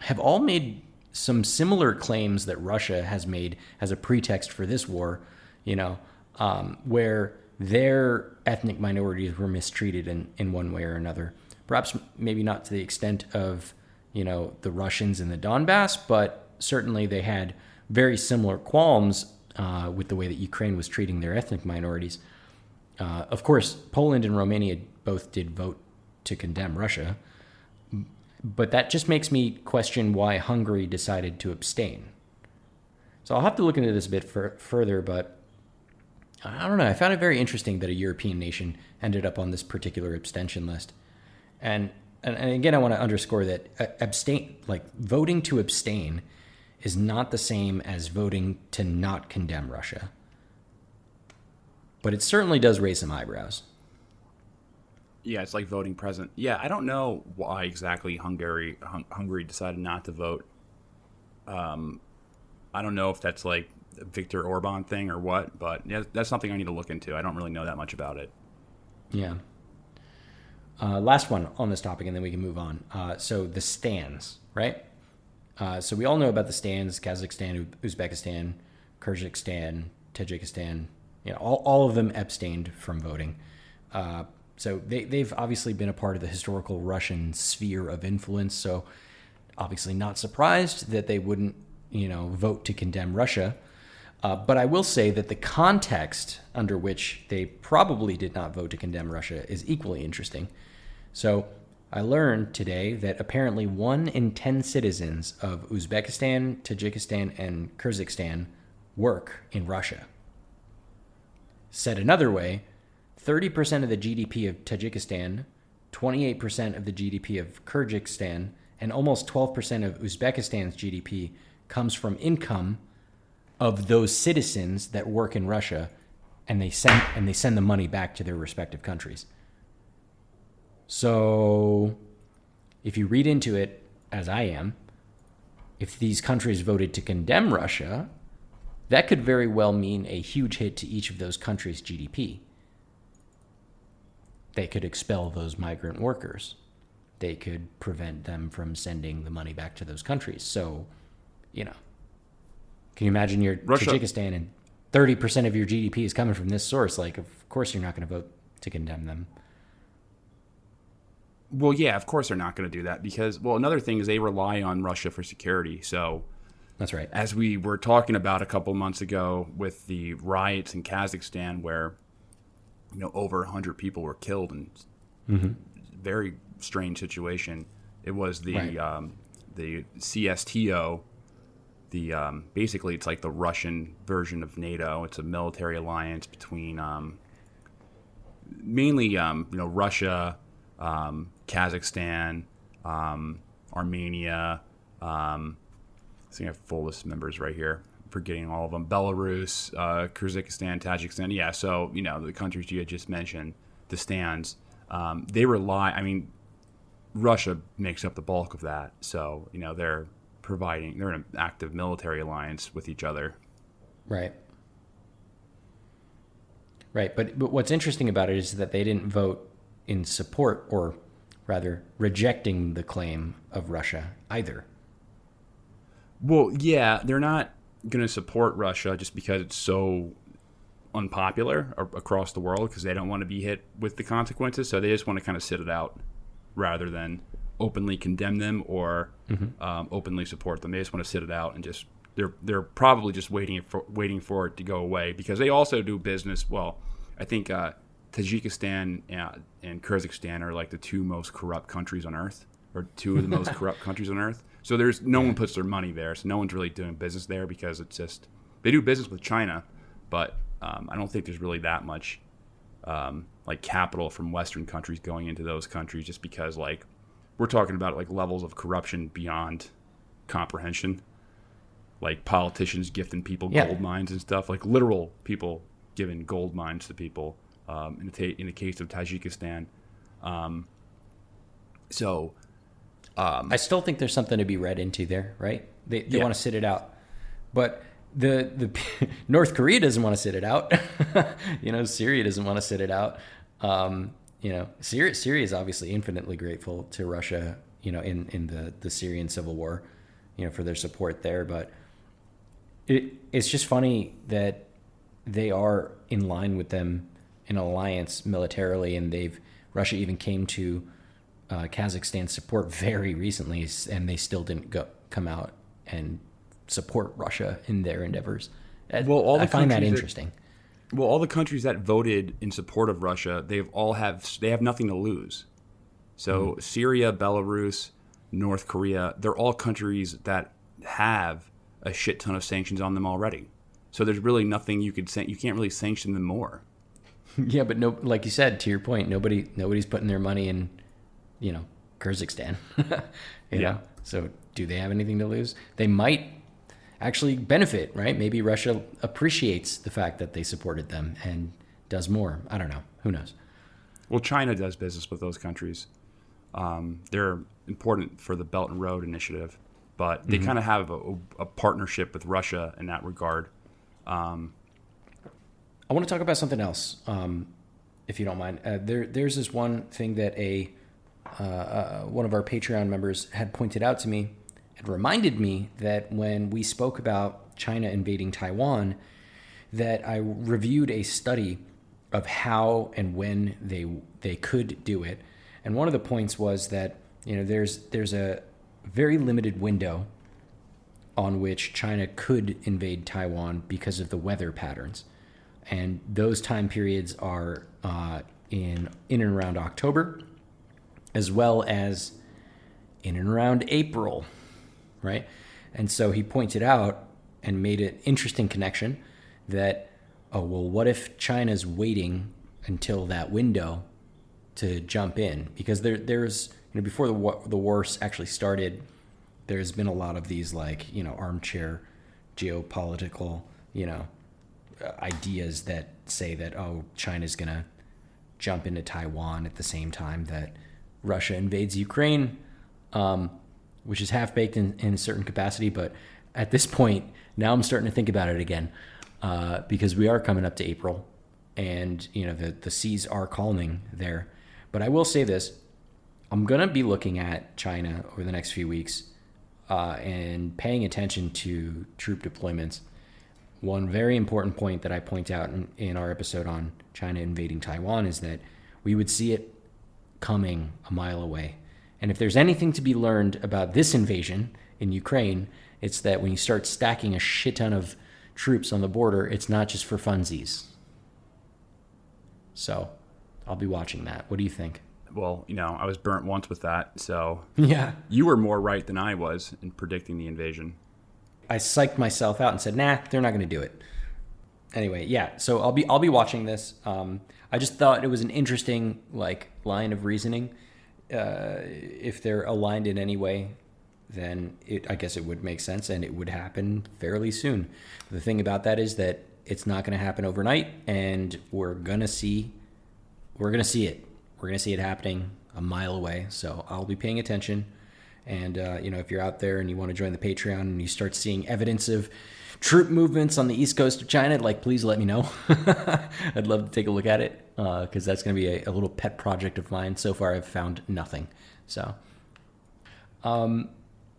have all made some similar claims that Russia has made as a pretext for this war, you know, um, where their ethnic minorities were mistreated in, in one way or another. Perhaps maybe not to the extent of, you know, the Russians in the Donbass, but certainly they had very similar qualms uh, with the way that Ukraine was treating their ethnic minorities. Uh, of course, Poland and Romania both did vote to condemn Russia, but that just makes me question why Hungary decided to abstain. So I'll have to look into this a bit f- further, but I don't know. I found it very interesting that a European nation ended up on this particular abstention list. And and, and again, I want to underscore that uh, abstain, like voting to abstain, is not the same as voting to not condemn Russia. But it certainly does raise some eyebrows. Yeah, it's like voting present. Yeah, I don't know why exactly Hungary Hungary decided not to vote. Um, I don't know if that's like a Viktor Orban thing or what, but yeah, that's something I need to look into. I don't really know that much about it. Yeah. Uh, last one on this topic, and then we can move on. Uh, so the stands, right? Uh, so we all know about the stands: Kazakhstan, Uzbekistan, Kyrgyzstan, Tajikistan. You know, all, all of them abstained from voting. Uh, so they, they've obviously been a part of the historical Russian sphere of influence. So obviously not surprised that they wouldn't, you know, vote to condemn Russia. Uh, but I will say that the context under which they probably did not vote to condemn Russia is equally interesting. So I learned today that apparently one in 10 citizens of Uzbekistan, Tajikistan, and Kyrgyzstan work in Russia. Said another way, 30% of the GDP of Tajikistan, 28% of the GDP of Kyrgyzstan, and almost 12% of Uzbekistan's GDP comes from income of those citizens that work in Russia and they send and they send the money back to their respective countries. So if you read into it as I am, if these countries voted to condemn Russia, that could very well mean a huge hit to each of those countries' GDP. They could expel those migrant workers. They could prevent them from sending the money back to those countries. So, you know, can you imagine your Russia. Tajikistan and 30% of your GDP is coming from this source? Like, of course, you're not going to vote to condemn them. Well, yeah, of course they're not going to do that because, well, another thing is they rely on Russia for security. So, that's right. As we were talking about a couple months ago with the riots in Kazakhstan, where you know over 100 people were killed and mm-hmm. very strange situation. It was the right. um, the CSTO the um, basically it's like the Russian version of NATO. It's a military alliance between um, mainly um, you know Russia, um, Kazakhstan, um, Armenia. Um, I think I have full list of members right here. Forgetting all of them. Belarus, uh, Kyrgyzstan, Tajikistan. Yeah, so you know the countries you had just mentioned, the stands. they rely. I mean, Russia makes up the bulk of that. So you know they're providing they're in an active military alliance with each other. Right. Right, but but what's interesting about it is that they didn't vote in support or rather rejecting the claim of Russia either. Well, yeah, they're not going to support Russia just because it's so unpopular across the world because they don't want to be hit with the consequences. So they just want to kind of sit it out rather than openly condemn them or Mm-hmm. um, openly support them. They just want to sit it out and just they're they're probably just waiting for waiting for it to go away because they also do business. Well, I think uh, Tajikistan and, and Kyrgyzstan are like the two most corrupt countries on earth, or two of the most corrupt countries on earth. So there's no one puts their money there. So no one's really doing business there because it's just they do business with China, but um, I don't think there's really that much um, like capital from Western countries going into those countries just because like we're talking about like levels of corruption beyond comprehension, like politicians gifting people Yeah. gold mines and stuff, like literal people giving gold mines to people. Um, in the ta- in the case of Tajikistan, um, so I still think there's something to be read into there, right? They they Yeah. want to sit it out, but the the North Korea doesn't want to sit it out. you know, Syria doesn't want to sit it out. Um, you know, Syria Syria is obviously infinitely grateful to Russia. You know, in in the the Syrian civil war, you know, for their support there. But it it's just funny that they are in line with them in alliance militarily, and they've Russia even came to uh, Kazakhstan's support very recently, and they still didn't go come out and support Russia in their endeavors. Uh, Well, all the I find that countries that- interesting. Well, all the countries that voted in support of Russia, they've all have they have nothing to lose. So Syria, Belarus, North Korea, they're all countries that have a shit ton of sanctions on them already. So there's really nothing you could say. You can't really sanction them more. yeah, but no, like you said, to your point, nobody nobody's putting their money in, you know, Kyrgyzstan. you Yeah. know? So do they have anything to lose? They might actually benefit, right? Maybe Russia appreciates the fact that they supported them and does more. I don't know. Who knows? Well, China does business with those countries. Um, they're important for the Belt and Road Initiative, but they kind of have a, a partnership with Russia in that regard. I want to talk about something else, um, if you don't mind. Uh, there, there's this one thing that a uh, uh, one of our Patreon members had pointed out to me and reminded me that when we spoke about China invading Taiwan, that I reviewed a study of how and when they they could do it, and one of the points was that you know there's there's a very limited window on which China could invade Taiwan because of the weather patterns. And those time periods are uh, in in and around October, as well as in and around April, right? And so he pointed out and made an interesting connection that, oh well, what if China's waiting until that window to jump in? Because there there's you know before the the war actually started, there's been a lot of these like you know armchair geopolitical you know ideas that say that oh China's gonna jump into Taiwan at the same time that Russia invades Ukraine, um, which is half baked in, in a certain capacity. But at this point, now I'm starting to think about it again uh, because we are coming up to April, and you know the the seas are calming there. But I will say this: I'm gonna be looking at China over the next few weeks uh, and paying attention to troop deployments. One very important point that I point out in, in our episode on China invading Taiwan is that we would see it coming a mile away. And if there's anything to be learned about this invasion in Ukraine, it's that when you start stacking a shit ton of troops on the border, it's not just for funsies. So I'll be watching that. What do you think? Well, you know, I was burnt once with that, so Yeah. you were more right than I was in predicting the invasion. I psyched myself out and said, "Nah, they're not going to do it." Anyway, yeah. So I'll be I'll be watching this. Um, I just thought it was an interesting like line of reasoning. Uh, if they're aligned in any way, then it I guess it would make sense and it would happen fairly soon. The thing about that is that it's not going to happen overnight, and we're gonna see we're gonna see it. We're gonna see it happening a mile away. So I'll be paying attention. And uh, you know, if you're out there and you want to join the Patreon and you start seeing evidence of troop movements on the east coast of China, like please let me know. I'd love to take a look at it because that's going to be a, a little pet project of mine. So far, I've found nothing. So, um,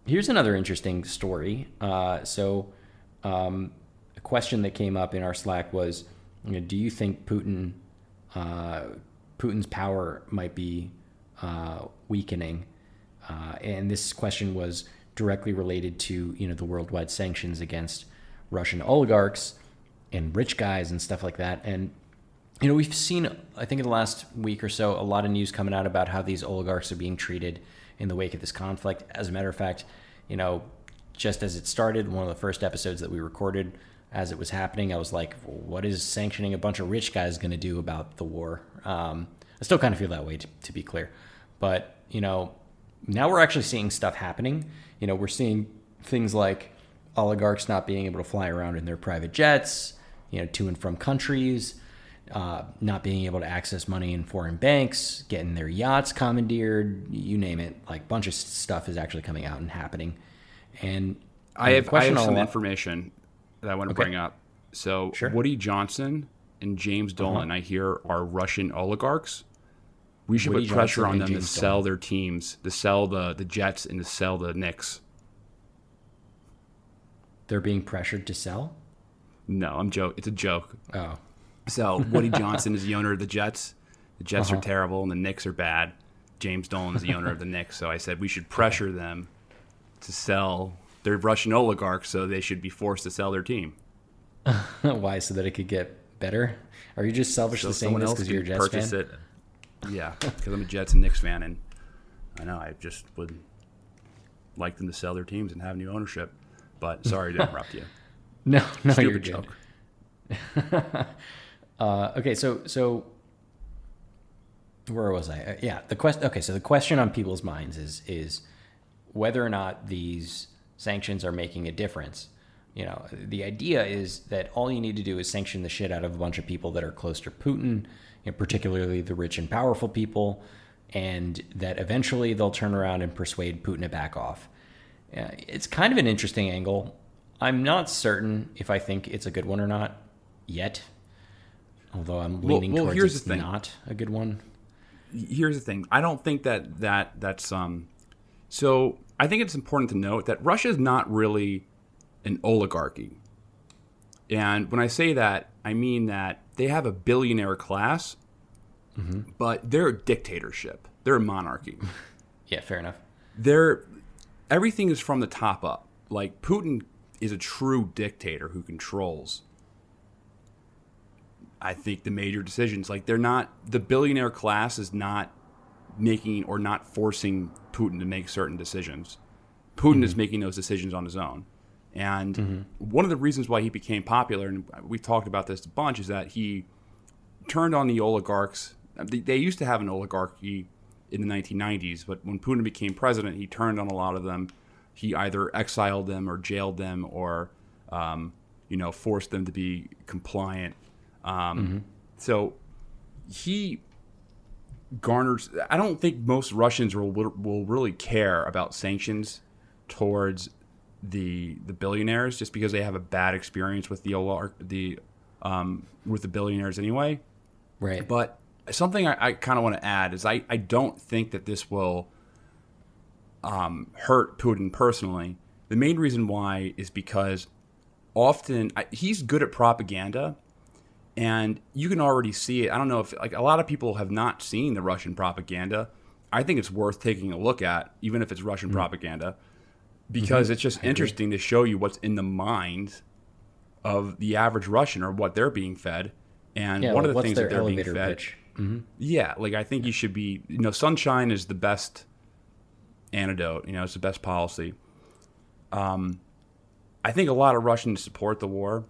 here's another interesting story. Uh, so, um, a question that came up in our Slack was, you know, do you think Putin, uh, Putin's power might be uh, weakening? Uh, and this question was directly related to you know the worldwide sanctions against Russian oligarchs and rich guys and stuff like that. And you know we've seen I think in the last week or so a lot of news coming out about how these oligarchs are being treated in the wake of this conflict. As a matter of fact, you know just as it started, one of the first episodes that we recorded as it was happening, I was like, what is sanctioning a bunch of rich guys going to do about the war? Um, I still kind of feel that way, to, to be clear. But, you know, now we're actually seeing stuff happening. You know, we're seeing things like oligarchs not being able to fly around in their private jets, you know, to and from countries, uh, not being able to access money in foreign banks, getting their yachts commandeered, you name it. Like, a bunch of stuff is actually coming out and happening. And I have, I have some information that I want to Okay. bring up. So Sure. Woody Johnson and James Dolan, I hear, are Russian oligarchs. We should Woody put pressure Johnson on them to James sell Dolan. their teams, to sell the the Jets, and to sell the Knicks. they're being pressured to sell. No, I'm joke. It's a joke. Oh, So Woody Johnson is the owner of the Jets. The Jets Uh-huh. are terrible, and the Knicks are bad. James Dolan is the owner of the Knicks. So I said we should pressure them to sell. They're Russian oligarchs, so they should be forced to sell their team. why? So that it could get better? Are you just selfishly so saying this because you're a Jets purchase fan? it. Yeah, because I'm a Jets and Knicks fan, and I know I just would like them to sell their teams and have new ownership. But sorry to interrupt you. No, no, you're Stupid good. joke. Uh, okay, so so where was I? Uh, yeah, the question. Okay, so the question on people's minds is is whether or not these sanctions are making a difference. You know, the idea is that all you need to do is sanction the shit out of a bunch of people that are close to Putin, you know, particularly the rich and powerful people, and that eventually they'll turn around and persuade Putin to back off. Uh, it's kind of an interesting angle. I'm not certain if I think it's a good one or not yet. Although I'm leaning well, towards it's not a good one. here's the thing. I don't think that that that's um. So I think it's important to note that Russia is not really an oligarchy. And when I say that, I mean that they have a billionaire class, but they're a dictatorship. They're a monarchy. Yeah, fair enough. they're everything is from the top up. Like Putin is a true dictator who controls I think the major decisions. Like they're not the billionaire class is not making or not forcing Putin to make certain decisions. Putin is mm-hmm. making those decisions on his own. And one of the reasons why he became popular, and we've talked about this a bunch, is that he turned on the oligarchs. They, they used to have an oligarchy in the 1990s, but when Putin became president, he turned on a lot of them. He either exiled them or jailed them or, um, you know, forced them to be compliant. Um, So he garners. I don't think most Russians will will really care about sanctions towards the the billionaires just because they have a bad experience with the the um, with the billionaires anyway. Right. But something I, I kind of want to add is I, I don't think that this will um, hurt Putin personally. The main reason why is because often I, he's good at propaganda, and you can already see it. I don't know if like a lot of people have not seen the Russian propaganda. I think it's worth taking a look at, even if it's Russian Mm. propaganda, because it's just interesting to show you what's in the mind of the average Russian or what they're being fed. And yeah, one like, of the things that they're being fed, pitch? yeah, like I think you should be, you know, sunshine is the best antidote. You know, it's the best policy. Um, I think a lot of Russians support the war,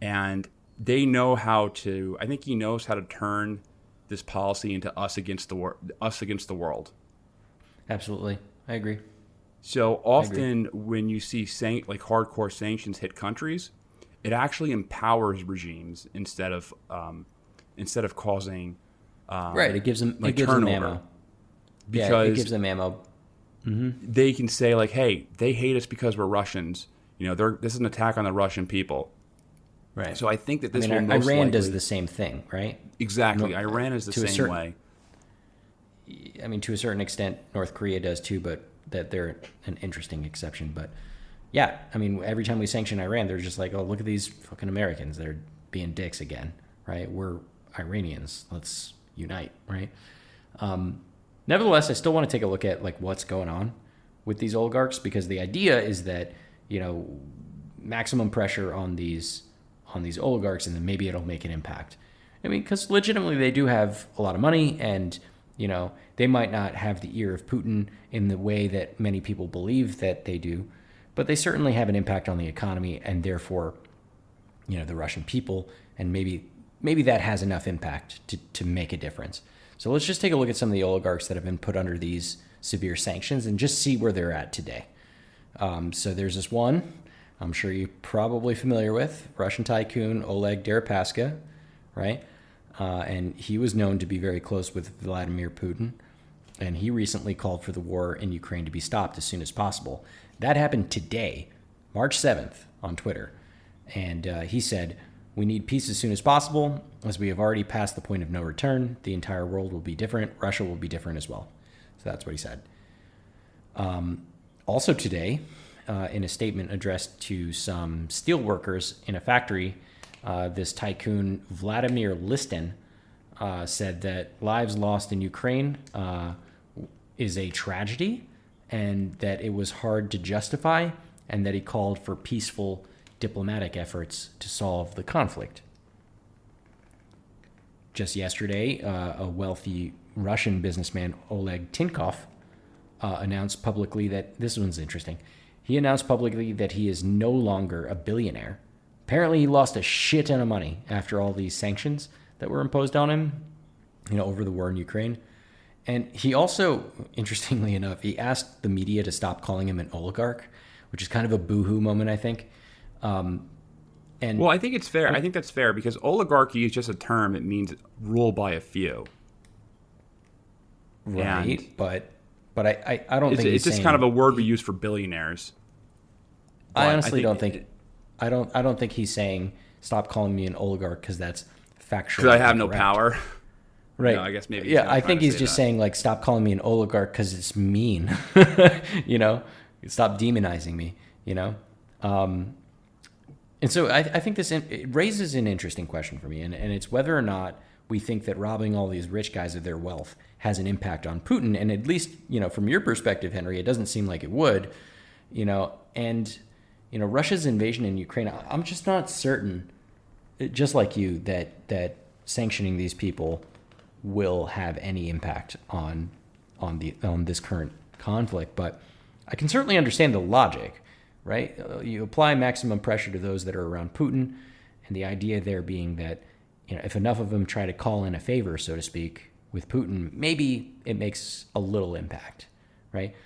and they know how to. I think he knows how to turn this policy into us against the war, us against the world. Absolutely, I agree. So often when you see san- like hardcore sanctions hit countries, it actually empowers regimes instead of um, instead of causing um, right. It gives them like it gives them ammo. because yeah, it gives them ammo. they can say like, "Hey, they hate us because we're Russians." You know, they're, this is an attack on the Russian people. Right. So I think that I this mean, will Iran most likely, does the same thing, right? exactly. No, Iran is the to a same certain- way. I mean, to a certain extent, North Korea does too, but that they're an interesting exception. But yeah, I mean, every time we sanction Iran, they're just like, oh, look at these fucking Americans. They're being dicks again, right? We're Iranians. Let's unite, right? Um, Nevertheless, I still want to take a look at like what's going on with these oligarchs because the idea is that you know maximum pressure on these on these oligarchs and then maybe it'll make an impact. I mean, because legitimately they do have a lot of money and you know they might not have the ear of Putin in the way that many people believe that they do, but they certainly have an impact on the economy and therefore you know the Russian people and maybe maybe that has enough impact to, to make a difference. So let's just take a look at some of the oligarchs that have been put under these severe sanctions and just see where they're at today. Um, so there's this one I'm sure you're probably familiar with Russian tycoon Oleg Deripaska, right? Uh, and he was known to be very close with Vladimir Putin. And he recently called for the war in Ukraine to be stopped as soon as possible. That happened today, March 7th, on Twitter. And uh, he said, We need peace as soon as possible, as we have already passed the point of no return. The entire world will be different. Russia will be different as well. So that's what he said. Um, also, today, uh, in a statement addressed to some steel workers in a factory, uh, this tycoon Vladimir Lisin uh, said that lives lost in Ukraine uh, is a tragedy and that it was hard to justify, and that he called for peaceful diplomatic efforts to solve the conflict. Just yesterday, uh, a wealthy Russian businessman, Oleg Tinkov, uh, announced publicly that this one's interesting. He announced publicly that he is no longer a billionaire. Apparently, he lost a shit ton of money after all these sanctions that were imposed on him, you know, over the war in Ukraine. And he also, interestingly enough, he asked the media to stop calling him an oligarch, which is kind of a boohoo moment, I think. Um, and well, I think it's fair. I think that's fair because oligarchy is just a term. It means rule by a few. Right, and but but I I, I don't it's, think it's just kind of a word we use for billionaires. I honestly I think don't think. It, I don't. I don't think he's saying stop calling me an oligarch because that's factual. Because I have no power. Right. No, I guess maybe. Yeah, I think he's just that. saying like stop calling me an oligarch because it's mean. you know, stop demonizing me. You know. Um, and so I, I think this it raises an interesting question for me, and, and it's whether or not we think that robbing all these rich guys of their wealth has an impact on Putin. And at least, you know, from your perspective, Henry, it doesn't seem like it would. You know, and you know, Russia's invasion in Ukraine, I'm just not certain, just like you, that that sanctioning these people will have any impact on on the on this current conflict. But I can certainly understand the logic, right? Uh, you apply maximum pressure to those that are around Putin, and the idea there being that you know if enough of them try to call in a favor, so to speak, with Putin, maybe it makes a little impact, right?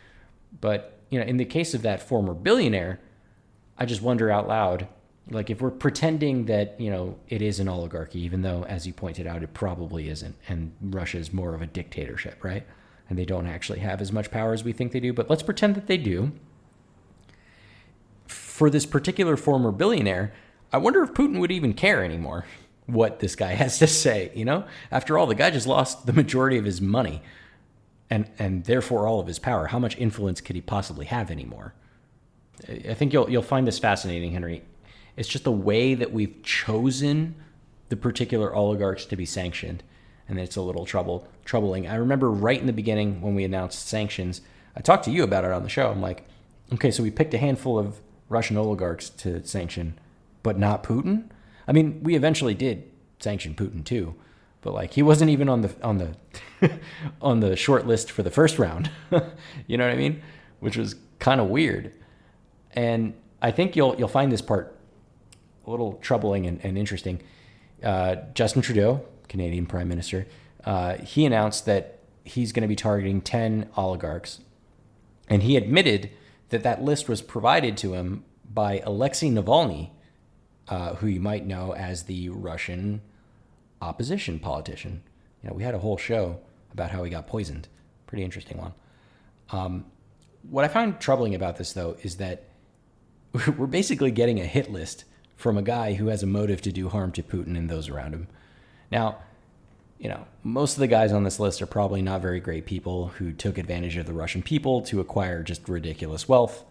But you know, in the case of that former billionaire I just wonder out loud, like if we're pretending that you know it is an oligarchy, even though, as you pointed out, it probably isn't, and Russia is more of a dictatorship, right? And they don't actually have as much power as we think they do. But let's pretend that they do. For this particular former billionaire, I wonder if Putin would even care anymore what this guy has to say. You know, after all, the guy just lost the majority of his money, and and therefore all of his power. How much influence could he possibly have anymore? I think you'll you'll find this fascinating, Henry. It's just the way that we've chosen the particular oligarchs to be sanctioned, and it's a little trouble troubling. I remember right in the beginning when we announced sanctions, I talked to you about it on the show. I'm like, okay, so we picked a handful of Russian oligarchs to sanction, but not Putin. I mean, we eventually did sanction Putin too, but like he wasn't even on the on the on the short list for the first round. you know what I mean? Which was kind of weird. And I think you'll you'll find this part a little troubling and, and interesting. Uh, Justin Trudeau, Canadian Prime Minister, uh, he announced that he's going to be targeting ten oligarchs, and he admitted that that list was provided to him by Alexei Navalny, uh, who you might know as the Russian opposition politician. You know, we had a whole show about how he got poisoned. Pretty interesting one. Um, what I find troubling about this, though, is that we're basically getting a hit list from a guy who has a motive to do harm to Putin and those around him. Now, you know, most of the guys on this list are probably not very great people who took advantage of the Russian people to acquire just ridiculous wealth,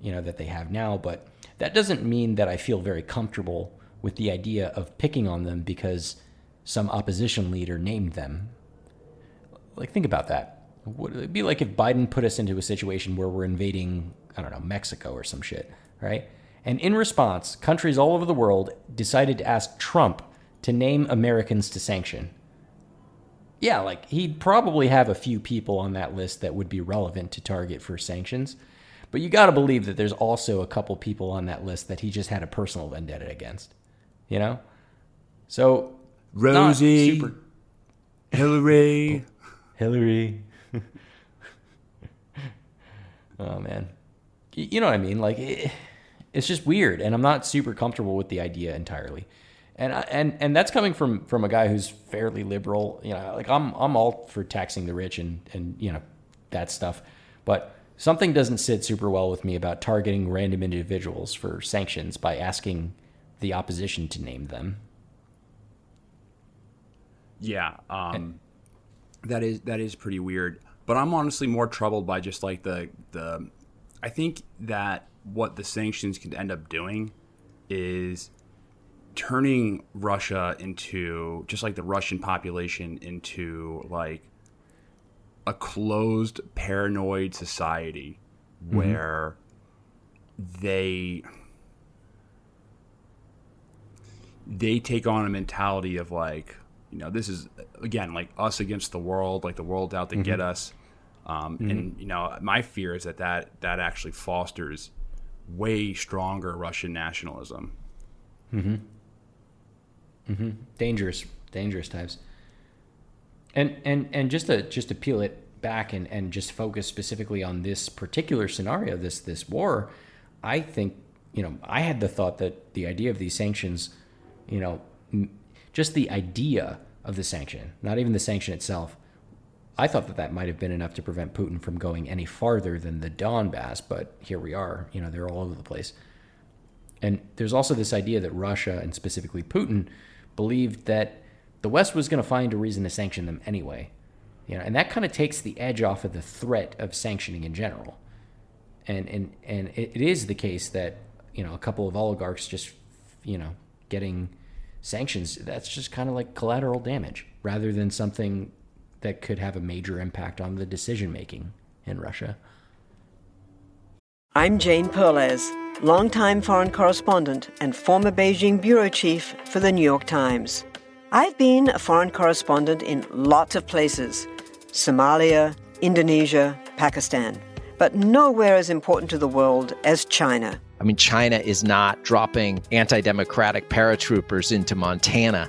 you know, that they have now. But that doesn't mean that I feel very comfortable with the idea of picking on them because some opposition leader named them. Like, think about that. Would it'd be like if Biden put us into a situation where we're invading, I don't know, Mexico or some shit, right? And in response, countries all over the world decided to ask Trump to name Americans to sanction. Yeah, like he'd probably have a few people on that list that would be relevant to target for sanctions. But you got to believe that there's also a couple people on that list that he just had a personal vendetta against. You know? So Rosie, super... Hillary, Hillary. oh man, you know what I mean? Like it, it's just weird, and I'm not super comfortable with the idea entirely. And I, and and that's coming from from a guy who's fairly liberal. You know, like I'm I'm all for taxing the rich and and you know that stuff, but something doesn't sit super well with me about targeting random individuals for sanctions by asking the opposition to name them. Yeah, um, that is that is pretty weird. But I'm honestly more troubled by just like the the. I think that what the sanctions could end up doing is turning Russia into just like the Russian population into like a closed, paranoid society mm-hmm. where they they take on a mentality of like you know this is again like us against the world like the world out to mm-hmm. get us um, mm-hmm. and you know my fear is that that that actually fosters way stronger russian nationalism. Mm-hmm. Mm-hmm. Dangerous dangerous types. And and and just to just to peel it back and and just focus specifically on this particular scenario this this war i think you know i had the thought that the idea of these sanctions you know just the idea of the sanction, not even the sanction itself. I thought that that might have been enough to prevent Putin from going any farther than the Donbass, but here we are. You know, they're all over the place. And there's also this idea that Russia, and specifically Putin, believed that the West was going to find a reason to sanction them anyway. You know, and that kind of takes the edge off of the threat of sanctioning in general. And and and it is the case that you know a couple of oligarchs just you know getting sanctions, that's just kind of like collateral damage rather than something that could have a major impact on the decision making in Russia. I'm Jane Perlez, longtime foreign correspondent and former Beijing bureau chief for the New York Times. I've been a foreign correspondent in lots of places Somalia, Indonesia, Pakistan, but nowhere as important to the world as China. I mean, China is not dropping anti democratic paratroopers into Montana.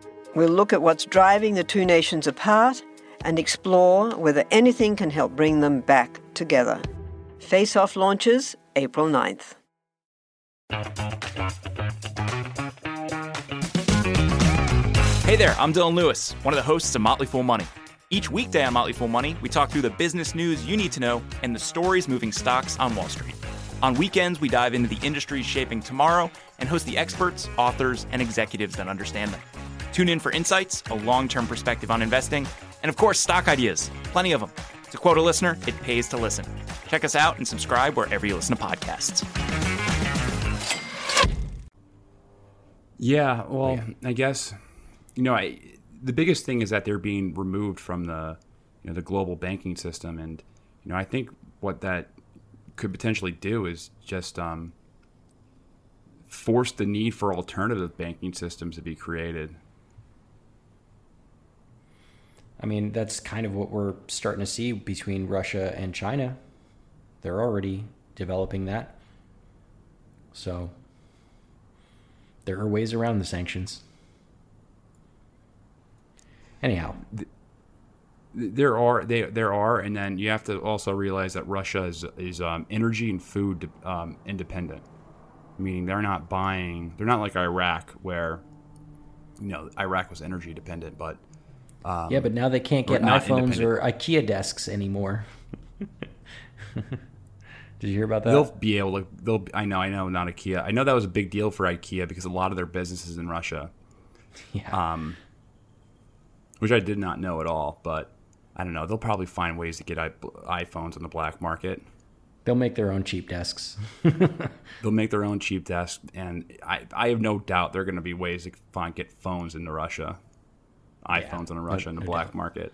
We'll look at what's driving the two nations apart and explore whether anything can help bring them back together. Face Off launches April 9th. Hey there, I'm Dylan Lewis, one of the hosts of Motley Fool Money. Each weekday on Motley Fool Money, we talk through the business news you need to know and the stories moving stocks on Wall Street. On weekends, we dive into the industries shaping tomorrow and host the experts, authors, and executives that understand them. Tune in for insights, a long term perspective on investing, and of course, stock ideas. Plenty of them. To quote a listener, it pays to listen. Check us out and subscribe wherever you listen to podcasts. Yeah, well, yeah. I guess you know, I the biggest thing is that they're being removed from the you know the global banking system, and you know, I think what that could potentially do is just um, force the need for alternative banking systems to be created. I mean, that's kind of what we're starting to see between Russia and China. They're already developing that. So there are ways around the sanctions. Anyhow, there are they there are, and then you have to also realize that Russia is is um, energy and food um, independent, meaning they're not buying. They're not like Iraq, where you know Iraq was energy dependent, but um, yeah, but now they can't get iPhones or IKEA desks anymore. Did you hear about that? They'll be able to. They'll. I know. I know. Not IKEA. I know that was a big deal for IKEA because a lot of their business is in Russia. Yeah. Um, which I did not know at all, but I don't know. They'll probably find ways to get i- iPhones on the black market. They'll make their own cheap desks. They'll make their own cheap desks, and I, I have no doubt there are going to be ways to find get phones into Russia, iPhones into Russia in the no black doubt. market.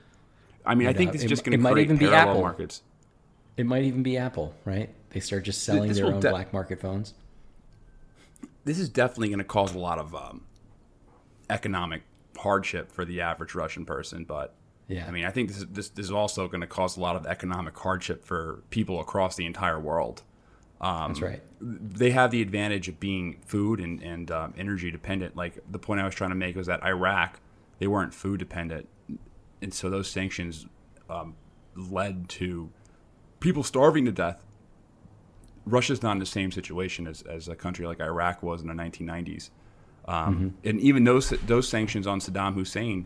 I mean, No I think doubt. this is just going to might create even be parallel Apple. markets. It might even be Apple, right? They start just selling this their own de- black market phones. This is definitely going to cause a lot of um, economic hardship for the average Russian person, but Yeah. I mean, I think this is this, this is also going to cause a lot of economic hardship for people across the entire world. Um, That's right. They have the advantage of being food and, and um, energy dependent. Like the point I was trying to make was that Iraq, they weren't food dependent, and so those sanctions um, led to people starving to death. Russia's not in the same situation as, as a country like Iraq was in the 1990s. Um, And even those those sanctions on Saddam Hussein,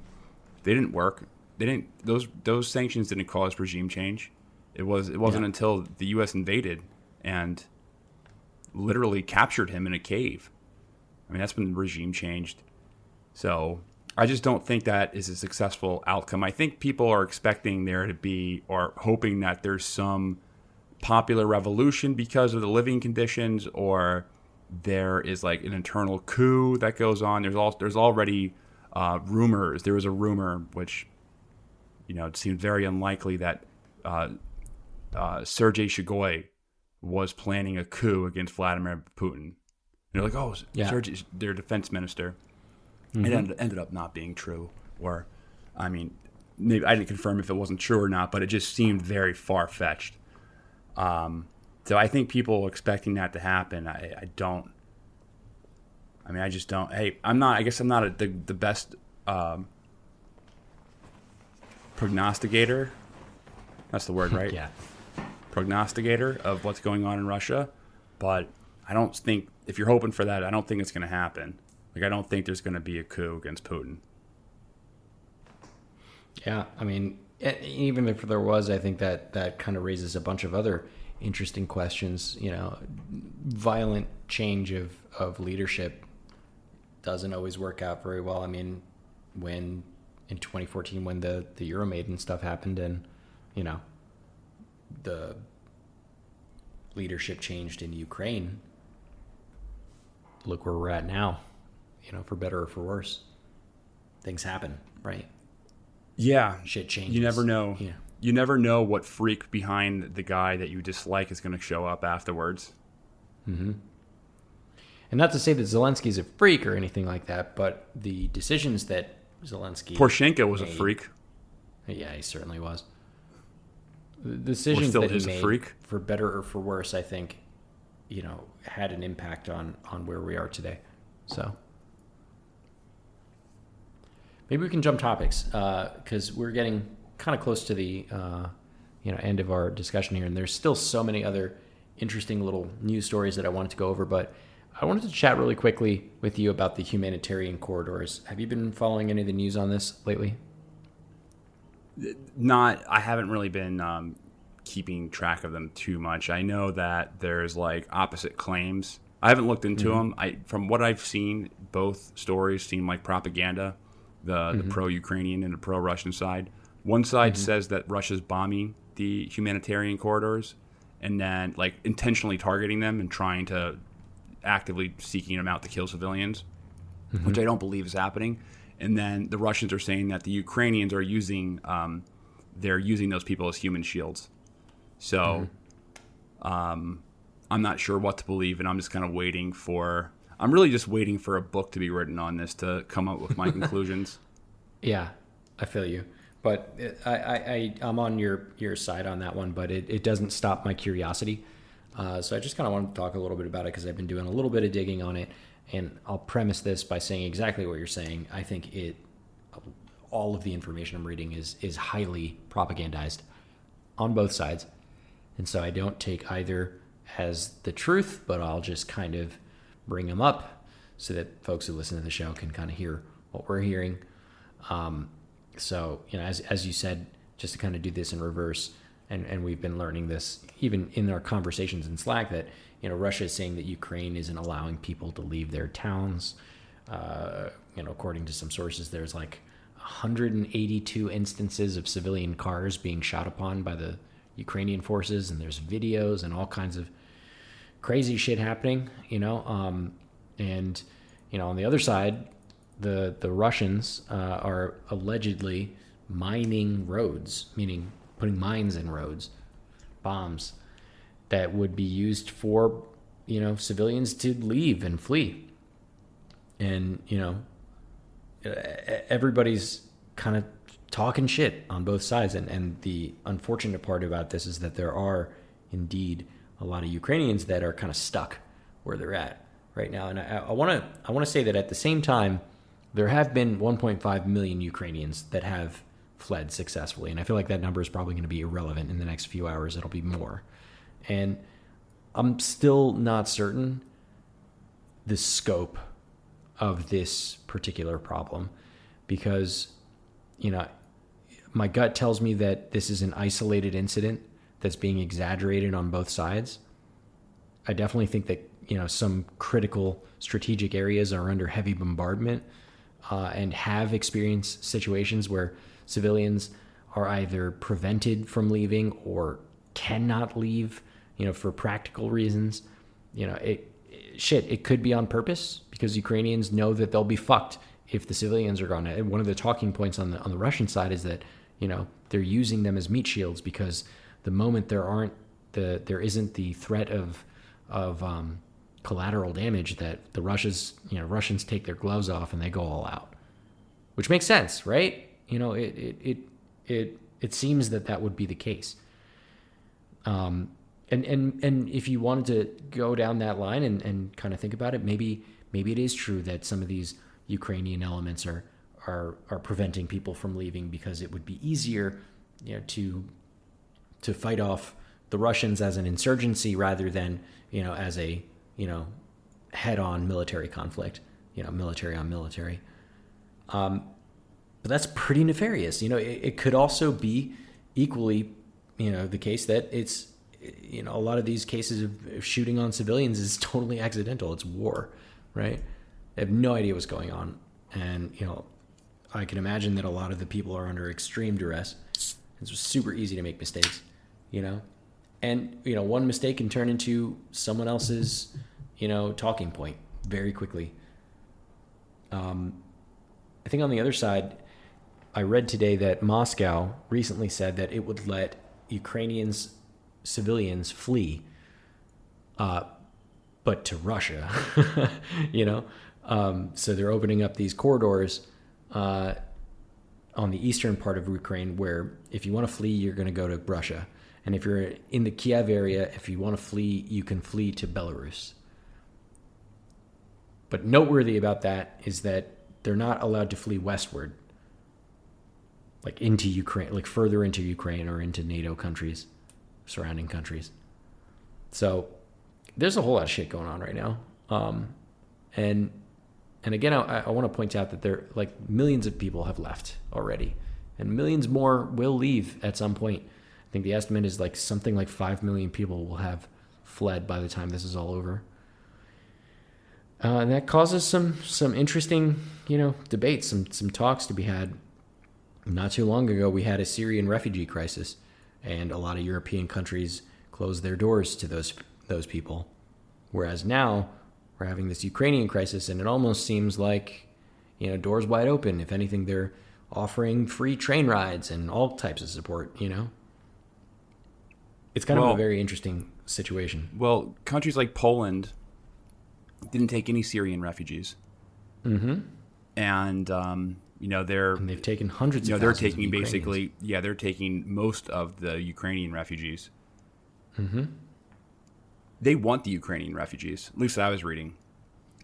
they didn't work. They didn't those those sanctions didn't cause regime change. It was it wasn't Yeah. until the U.S. invaded and literally captured him in a cave. I mean that's when the regime changed. So I just don't think that is a successful outcome. I think people are expecting there to be or hoping that there's some popular revolution because of the living conditions or there is like an internal coup that goes on there's all there's already uh, rumors there was a rumor which you know it seemed very unlikely that uh, uh, Sergei Shoigu was planning a coup against Vladimir Putin and they're like oh Yeah. Sergei their defense minister Mhm. it ended, ended up not being true or I mean maybe I didn't confirm if it wasn't true or not but it just seemed very far-fetched um, so I think people expecting that to happen, I, I don't. I mean, I just don't. Hey, I'm not. I guess I'm not a, the the best um, prognosticator. That's the word, right? Yeah. Prognosticator of what's going on in Russia, but I don't think if you're hoping for that, I don't think it's going to happen. Like I don't think there's going to be a coup against Putin. Yeah, I mean, even if there was, I think that that kind of raises a bunch of other interesting questions. You know, violent change of of leadership doesn't always work out very well. I mean, when in 2014 when the the Euromaidan stuff happened and you know the leadership changed in Ukraine, look where we're at now. You know, for better or for worse, things happen, right? Yeah, Shit changes. You never know. Yeah. You never know what freak behind the guy that you dislike is going to show up afterwards. Mm-hmm. And not to say that Zelensky's a freak or anything like that, but the decisions that Zelensky Poroshenko was a freak. Yeah, he certainly was. The decisions still that he is a made, freak. for better or for worse, I think, you know, had an impact on on where we are today. So maybe we can jump topics because we're getting kind of close to the uh, you know end of our discussion here, and there's still so many other interesting little news stories that I wanted to go over, but. I wanted to chat really quickly with you about the humanitarian corridors. Have you been following any of the news on this lately? Not, I haven't really been um, keeping track of them too much. I know that there's like opposite claims. I haven't looked into Mhm. them. I, from what I've seen, both stories seem like propaganda. The the Mhm. pro-Ukrainian and the pro-Russian side. One side Mhm. says that Russia's bombing the humanitarian corridors, and then like intentionally targeting them and trying to actively seeking them out to kill civilians, Mhm. which I don't believe is happening. And then the Russians are saying that the Ukrainians are using um, they're using those people as human shields. So um, I'm not sure what to believe, and I'm just kind of waiting for. I'm really just waiting for a book to be written on this to come up with my conclusions. Yeah, I feel you. But it, I, I, I, I'm on your, your side on that one, but it, it doesn't stop my curiosity. Uh, so I just kind of want to talk a little bit about it because I've been doing a little bit of digging on it. And I'll premise this by saying exactly what you're saying. I think it, all of the information I'm reading is, is highly propagandized on both sides. And so I don't take either as the truth, but I'll just kind of bring them up so that folks who listen to the show can kind of hear what we're hearing. Um, so, you know, as, as you said, just to kind of do this in reverse, and and we've been learning this even in our conversations in Slack that you know Russia is saying that Ukraine isn't allowing people to leave their towns. Uh, you know, according to some sources, there's like 182 instances of civilian cars being shot upon by the Ukrainian forces, and there's videos and all kinds of crazy shit happening. You know, um, and you know on the other side, the the Russians uh, are allegedly mining roads, meaning putting mines in roads, bombs that would be used for you know civilians to leave and flee. And you know, everybody's kind of talking shit on both sides. And and the unfortunate part about this is that there are indeed a lot of Ukrainians that are kind of stuck where they're at right now. And I want to I want to say that at the same time there have been 1.5 million Ukrainians that have fled successfully. And I feel like that number is probably going to be irrelevant in the next few hours. It'll be more. And I'm still not certain the scope of this particular problem because, you know, my gut tells me that this is an isolated incident that's being exaggerated on both sides. I definitely think that, you know, some critical strategic areas are under heavy bombardment uh, and have experienced situations where civilians are either prevented from leaving or cannot leave, you know, for practical reasons. You know, it, it shit, it could be on purpose because Ukrainians know that they'll be fucked if the civilians are gone. And one of the talking points on the on the Russian side is that, you know, they're using them as meat shields because the moment there aren't the there isn't the threat of of um, collateral damage that the Russians, you know, Russians take their gloves off and they go all out, which makes sense, right? You know, it it it it, it seems that that would be the case. Um, and and and if you wanted to go down that line and and kind of think about it, maybe maybe it is true that some of these Ukrainian elements are are are preventing people from leaving because it would be easier, you know, to to fight off the Russians as an insurgency rather than you know as a you know, head on military conflict, you know, military on military. Um, but that's pretty nefarious. You know, it, it could also be equally, you know, the case that it's, you know, a lot of these cases of shooting on civilians is totally accidental. It's war, right? I have no idea what's going on. And, you know, I can imagine that a lot of the people are under extreme duress. It's super easy to make mistakes, you know? And, you know, one mistake can turn into someone else's you know, talking point very quickly. Um, I think on the other side, I read today that Moscow recently said that it would let Ukrainians civilians flee, uh, but to Russia. you know, um, so they're opening up these corridors uh, on the eastern part of Ukraine, where if you want to flee, you're going to go to Russia, and if you're in the Kiev area, if you want to flee, you can flee to Belarus. But noteworthy about that is that they're not allowed to flee westward, like into Ukraine, like further into Ukraine or into NATO countries, surrounding countries. So there's a whole lot of shit going on right now. Um, and and again, I, I want to point out that there like millions of people have left already, and millions more will leave at some point. I think the estimate is like something like five million people will have fled by the time this is all over. Uh, and that causes some some interesting, you know, debates, some some talks to be had. Not too long ago, we had a Syrian refugee crisis, and a lot of European countries closed their doors to those those people. Whereas now, we're having this Ukrainian crisis, and it almost seems like, you know, doors wide open. If anything, they're offering free train rides and all types of support. You know, it's kind well, of a very interesting situation. Well, countries like Poland didn't take any Syrian refugees. Mm-hmm. And um, you know they're and they've taken hundreds. You know they're taking basically yeah they're taking most of the Ukrainian refugees. Mm-hmm. They want the Ukrainian refugees. At least I was reading.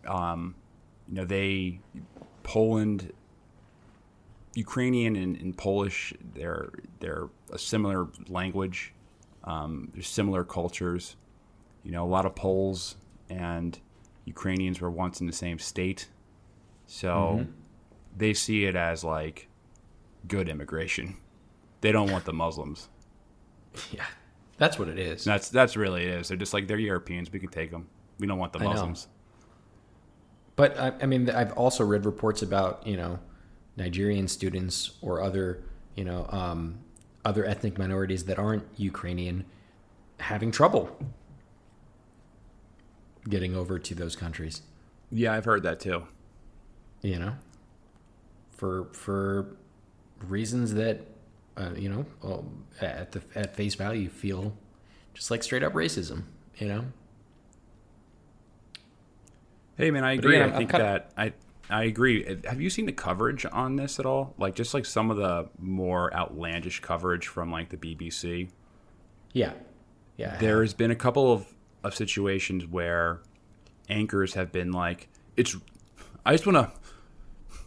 Um, you know they Poland, Ukrainian and, and Polish they're they're a similar language. Um, there's similar cultures. You know a lot of Poles and Ukrainians were once in the same state. So mm-hmm. they see it as like good immigration. They don't want the Muslims. Yeah, that's what it is. That's that's really it is. They're just like they're Europeans. We can take them. We don't want the I. Muslims. But I, I mean, I've also read reports about you know Nigerian students or other you know um, other ethnic minorities that aren't Ukrainian having trouble getting over to those countries. Yeah, I've heard that too. You know, for for reasons that uh, you know um, at the at face value feel just like straight up racism. You know. Hey man, I agree. again, I think that I I agree. Have you seen the coverage on this at all? Like just like some of the more outlandish coverage from like the BBC. Yeah. Yeah. There's been a couple of, of situations where anchors have been like, it's I just wanna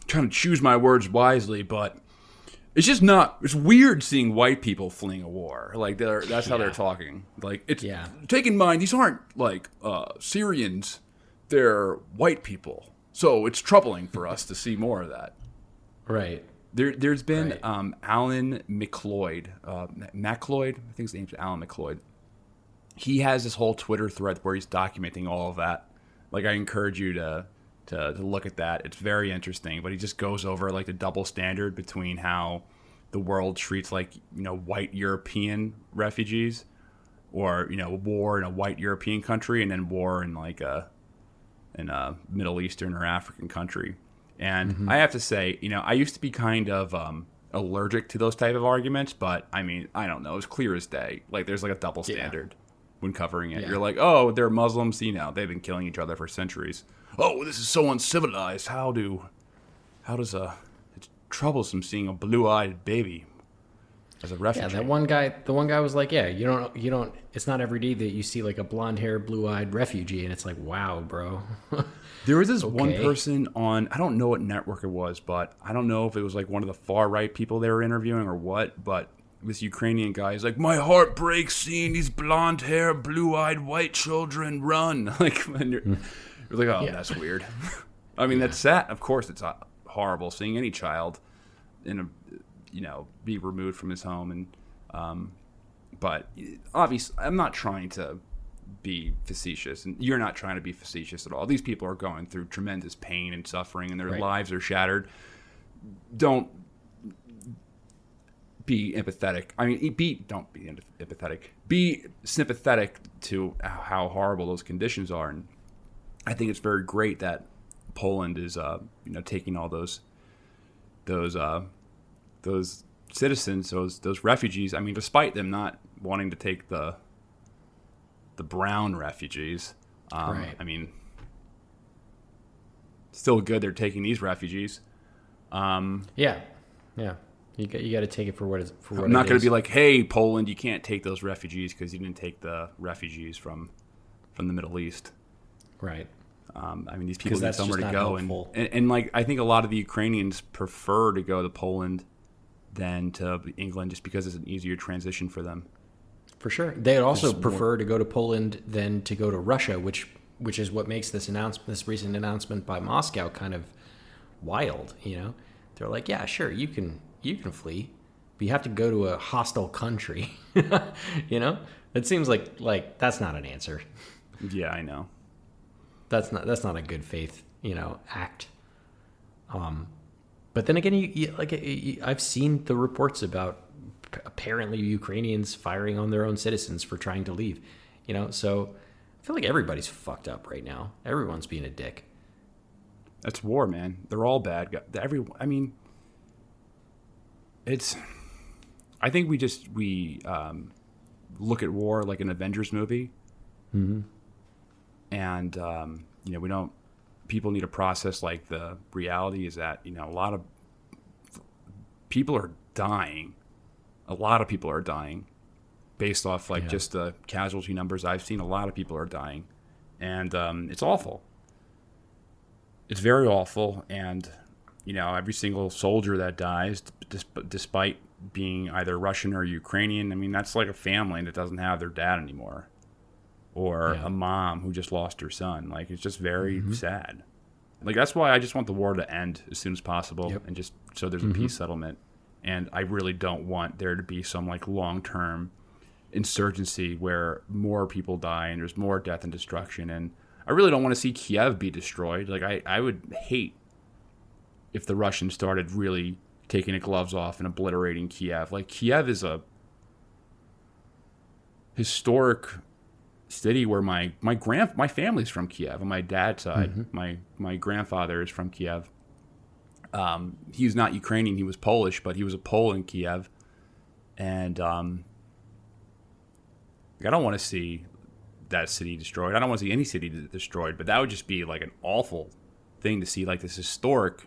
trying to choose my words wisely, but it's just not it's weird seeing white people fleeing a war. Like they're that's how they're talking. Like it's Yeah. take in mind these aren't like uh Syrians, they're white people. So it's troubling for us to see more of that. Right. There, there's been Right. um, Alan MacLeod, uh, MacLeod, I think his name's Alan MacLeod. He has this whole Twitter thread where he's documenting all of that. Like, I encourage you to, to to look at that. It's very interesting. But he just goes over like the double standard between how the world treats like you know white European refugees, or you know war in a white European country, and then war in like a in a Middle Eastern or African country. And I have to say, you know, I used to be kind of um, allergic to those type of arguments, but I mean, I don't know, it's clear as day. Like there's like a double Yeah. standard when covering it. Yeah. You're like, oh, they're Muslims, you know, they've been killing each other for centuries. Oh, this is so uncivilized. How do, how does a, it's troublesome seeing a blue-eyed baby as a Yeah, that one guy. The one guy was like, "Yeah, you don't, you don't. It's not every day that you see like a blonde-haired, blue-eyed refugee, and it's like, wow, bro." There was this one person on I don't know what network it was, but I don't know if it was like one of the far right people they were interviewing or what, but this Ukrainian guy is like, My heart breaks seeing these blonde hair, blue eyed white children run. Like you're, you're like, Oh, Yeah. that's weird. I mean that's sad. Of course it's uh, horrible seeing any child in a you know, be removed from his home. And um but obviously I'm not trying to be facetious and you're not trying to be facetious at all. These people are going through tremendous pain and suffering and their Right. lives are shattered. Don't be empathetic. I mean be don't be empathetic. Be sympathetic to how horrible those conditions are. And i think it's very great that poland is uh you know taking all those those uh those citizens those those refugees i mean despite them not wanting to take the the brown refugees. Um, Right. I mean, still good they're taking these refugees. Um, yeah, yeah. You got, you got to take it for what is for what. I'm not going to be like, "Hey, Poland, you can't take those refugees because you didn't take the refugees from from the Middle East." right. Um, I mean, these people need somewhere to go, and, and and like I think a lot of the Ukrainians prefer to go to Poland than to England just because it's an easier transition for them. For sure. They'd also There's more- prefer to go to Poland than to go to Russia, which which is what makes this announcement, this recent announcement by Moscow, kind of wild. You know, they're like, yeah, sure, you can you can flee, but you have to go to a hostile country. you know, it seems like like that's not an answer. Yeah, I know. That's not that's not a good faith you know act. Um, but then again, you, you like you, I've seen the reports about apparently Ukrainians firing on their own citizens for trying to leave. You know, so I feel like everybody's fucked up right now. Everyone's being a dick. That's war, man. They're all bad. Every, I mean, it's. I think we just we um, look at war like an Avengers movie, Mm-hmm. and um, you know we don't. People need to process like the reality is that you know a lot of people are dying. A lot of people are dying, based off like Yeah. just the casualty numbers I've seen. A lot of people are dying, and um, it's awful it's very awful and you know every single soldier that dies despite being either russian or ukrainian i mean that's like a family that doesn't have their dad anymore or Yeah. a mom who just lost her son like it's just very Mhm. sad like that's why i just want the war to end as soon as possible Yep. and just so there's a Mhm. peace settlement and i really don't want there to be some like long-term insurgency where more people die and there's more death and destruction. And I really don't want to see Kiev be destroyed. Like I, I would hate if the Russians started really taking the gloves off and obliterating Kiev. Like Kiev is a historic city where my my grand my family's from Kiev on my dad's side. Mm-hmm. My my grandfather is from Kiev. Um, he's not Ukrainian. He was Polish, but he was a Pole in Kiev, and um, I don't want to see that city destroyed. I don't want to see any city destroyed, but that would just be like an awful thing to see, like this historic.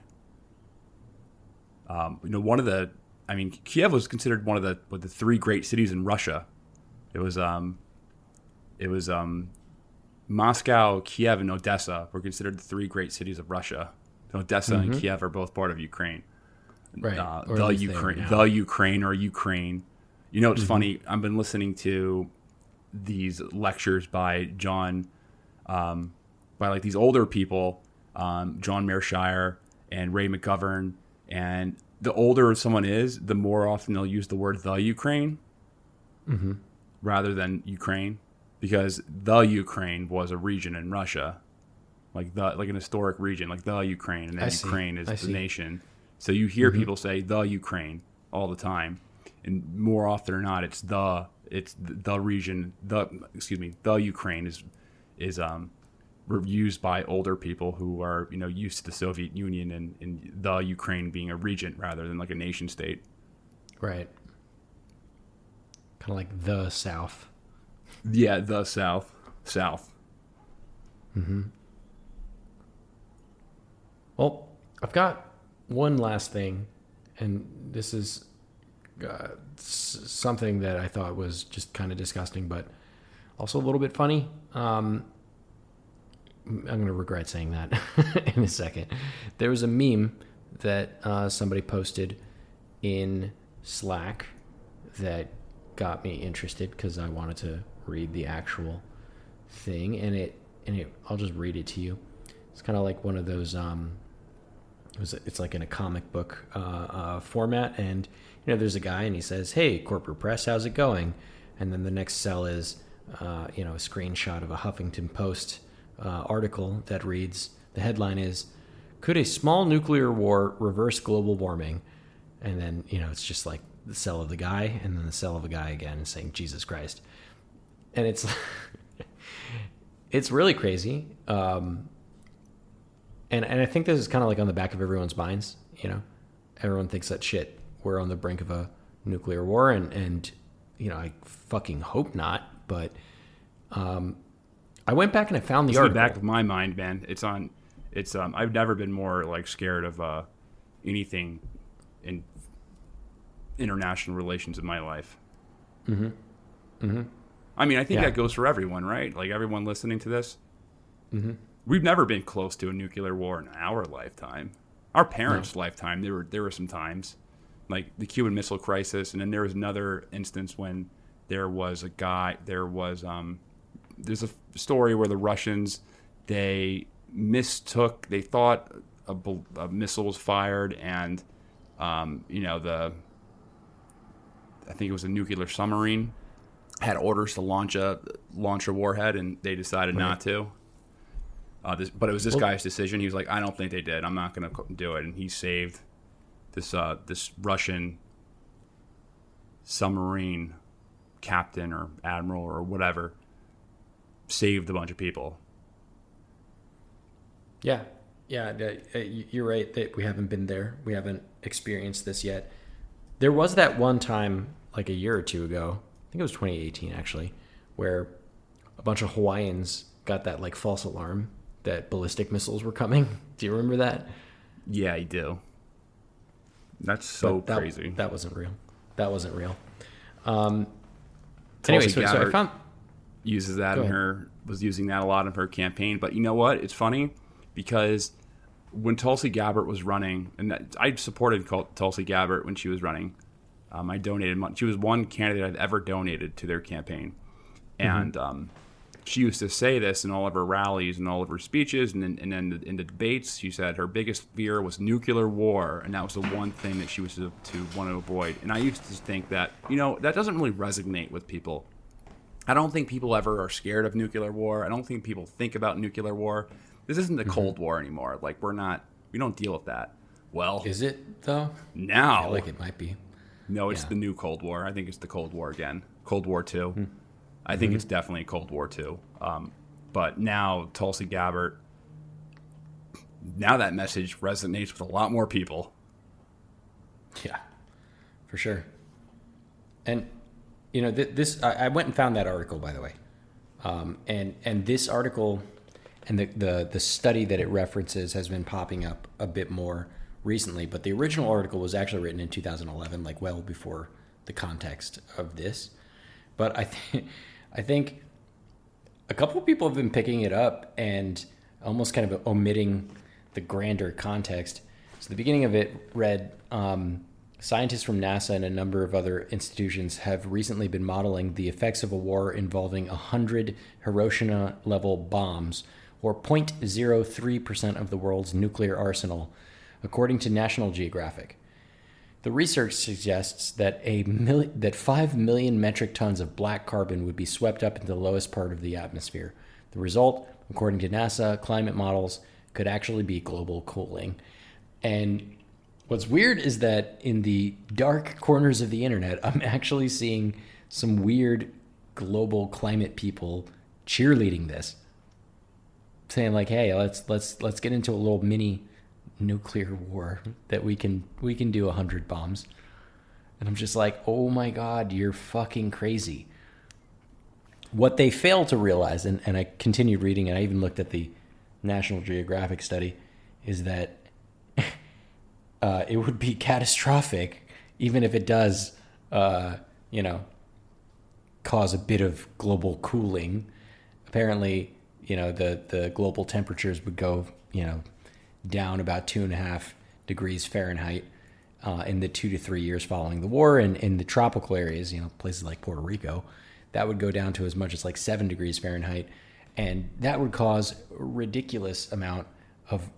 Um, you know, one of the, I mean, Kiev was considered one of the the three great cities in Russia. It was, um, it was um, Moscow, Kiev, and Odessa were considered the three great cities of Russia. Odessa and Mhm. Kiev are both part of Ukraine. Right. Uh, the least they are Ukraine, the Ukraine, or Ukraine. You know, it's Mhm. funny. I've been listening to these lectures by John, um, by like these older people, um, John Mearsheimer and Ray McGovern. And the older someone is, the more often they'll use the word the Ukraine Mhm. rather than Ukraine, because the Ukraine was a region in Russia, like the like an historic region, like the Ukraine, and I then see. Ukraine is I the see. nation. So you hear Mhm. people say the Ukraine all the time, and more often than not, it's the it's the, the region. The excuse me, the Ukraine is is um used by older people who are you know used to the Soviet Union and, and the Ukraine being a region rather than like a nation state. Right. Kind of like the South. Yeah, the South, South. Mm-hmm. Well, I've got one last thing, and this is uh, something that I thought was just kind of disgusting, but also a little bit funny. Um, I'm going to regret saying that in a second. There was a meme that uh, somebody posted in Slack that got me interested because I wanted to read the actual thing, and it and it I'll just read it to you. It's kind of like one of those. Um, it was, it's like in a comic book uh, uh, format, and you know, there's a guy, and he says, "Hey, corporate press, how's it going?" And then the next cell is, uh, you know, a screenshot of a Huffington Post uh, article that reads, the headline is, "Could a small nuclear war reverse global warming?" And then you know, it's just like the cell of the guy, and then the cell of a guy again, saying, "Jesus Christ." And it's it's really crazy. Um, and and I think this is kind of like on the back of everyone's minds. You know, everyone thinks that shit. We're on the brink of a nuclear war, and and you know, I fucking hope not. But um, I went back and I found the It's in the back of my mind, man. It's on. It's um. I've never been more like scared of uh, anything in international relations in my life. Mm-hmm. Mm-hmm. I mean, I think Yeah. that goes for everyone, right? Like everyone listening to this. Mm-hmm. We've never been close to a nuclear war in our lifetime. Our parents' lifetime, there were there were some times, like the Cuban Missile Crisis, and then there was another instance when there was a guy. There was um, there's a story where the Russians they mistook. They thought a, a missile was fired, and um, you know the I think it was a nuclear submarine had orders to launch a launch a warhead, and they decided not to. Uh, this, but it was this Well- guy's decision. He was like, "I don't think they did. I'm not going to do it," and he saved this uh, this Russian submarine captain or admiral or whatever. Saved a bunch of people. Yeah, yeah, uh, you're right that we haven't been there. We haven't experienced this yet. There was that one time, like a year or two ago. I think it was 2018 actually, where a bunch of Hawaiians got that like false alarm that ballistic missiles were coming. Do you remember that? Yeah, I do. That's so that, crazy. That wasn't real. That wasn't real. Um, anyway, so, so I found uses that in her was using that a lot in her campaign. But you know what? It's funny because when Tulsi Gabbard was running, and that, I supported Tulsi Gabbard when she was running. Um, I donated money. She was one candidate I've ever donated to their campaign, Mm-hmm. and um, she used to say this in all of her rallies and all of her speeches, and then and then in the debates, she said her biggest fear was nuclear war, and that was the one thing that she was to, to want to avoid. And I used to think that you know that doesn't really resonate with people I don't think people ever are scared of nuclear war. I don't think people think about nuclear war. This isn't the Mhm. Cold War anymore. Like we're not. We don't deal with that. Well, Is it though? now? I feel like it might be. No, it's Yeah. the new Cold War. I think it's the Cold War again. Cold War 2 I think Mhm. it's definitely Cold War Two. Um, but now Tulsi Gabbard, now that message resonates with a lot more people. Yeah, for sure. And you know, th- this I, I went and found that article by the way, um, and and this article and the, the the study that it references has been popping up a bit more recently. But the original article was actually written in 2011, like well before the context of this. But I think I think a couple of people have been picking it up and almost kind of omitting the grander context. So the beginning of it read um, Scientists from NASA and a number of other institutions have recently been modeling the effects of a war involving 100 Hiroshima level bombs, or 0.03% of the world's nuclear arsenal, according to National Geographic. The research suggests that a mil- that 5 million metric tons of black carbon would be swept up into the lowest part of the atmosphere. The result, according to NASA climate models, could actually be global cooling. And what's weird is that in the dark corners of the internet, I'm actually seeing some weird global climate people cheerleading this. Saying like, "Hey, let's let's let's get into a little mini nuclear war that we can we can do a hundred bombs. And I'm just like, oh my god, you're fucking crazy. What they fail to realize, and, and I continued reading, and I even looked at the National Geographic study, is that uh, it would be catastrophic, even if it does, uh, you know, cause a bit of global cooling. Apparently, you know, the, the global temperatures would go, you know, down about two and a half degrees Fahrenheit uh, in the two to three years following the war. And in the tropical areas, you know, places like Puerto Rico, that would go down to as much as like seven degrees Fahrenheit. And that would cause a ridiculous amount of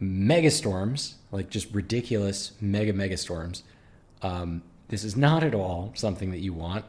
megastorms, like just ridiculous mega megastorms. Um, this is not at all something that you want.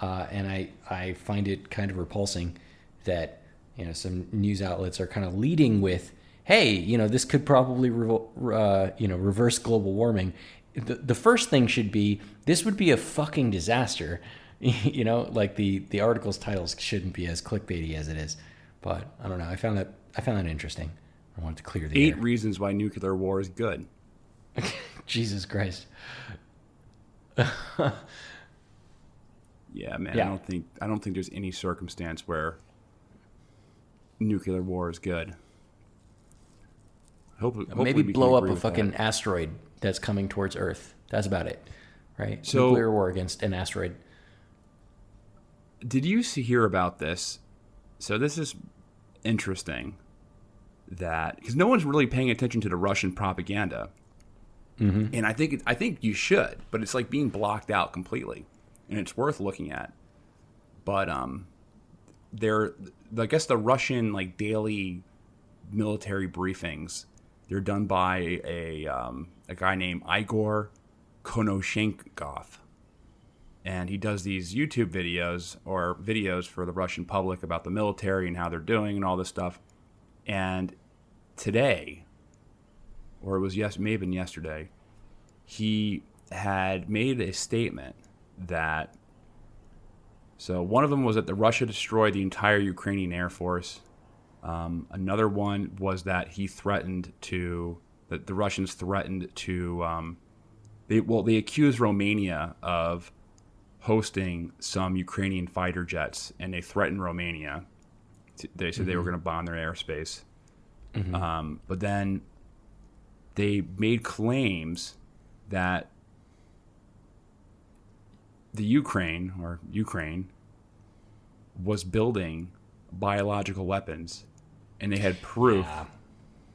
Uh, and I, I find it kind of repulsing that, you know, some news outlets are kind of leading with, hey, you know, this could probably, uh, you know, reverse global warming. The, the first thing should be this would be a fucking disaster. you know, like the the article's titles shouldn't be as clickbaity as it is. But I don't know. I found that I found that interesting. I wanted to clear the Eight air. reasons why nuclear war is good. Jesus Christ. Yeah, man. Yeah. I don't think I don't think there's any circumstance where nuclear war is good. Hope, hopefully Maybe blow up a with that. fucking asteroid that's coming towards Earth. That's about it, right? So- Nuclear war against an asteroid. Did you see hear about this? So this is interesting that because no one's really paying attention to the Russian propaganda, Mhm. and I think it, I think you should, but it's like being blocked out completely, and it's worth looking at. But um, there, I guess the Russian like daily military briefings, they're done by a um, a guy named Igor Konashenkov and he does these YouTube videos or videos for the Russian public about the military and how they're doing and all this stuff. And today, or it was yes, may have been yesterday, he had made a statement that. So one of them was that the Russia destroyed the entire Ukrainian air force. Um, another one was that he threatened to that the Russians threatened to. Um, they well they accused Romania of hosting some Ukrainian fighter jets, and they threatened Romania. To- They said they were Mhm. going to bomb their airspace. Mhm. Um, but then they made claims that the Ukraine or Ukraine was building biological weapons, and they had proof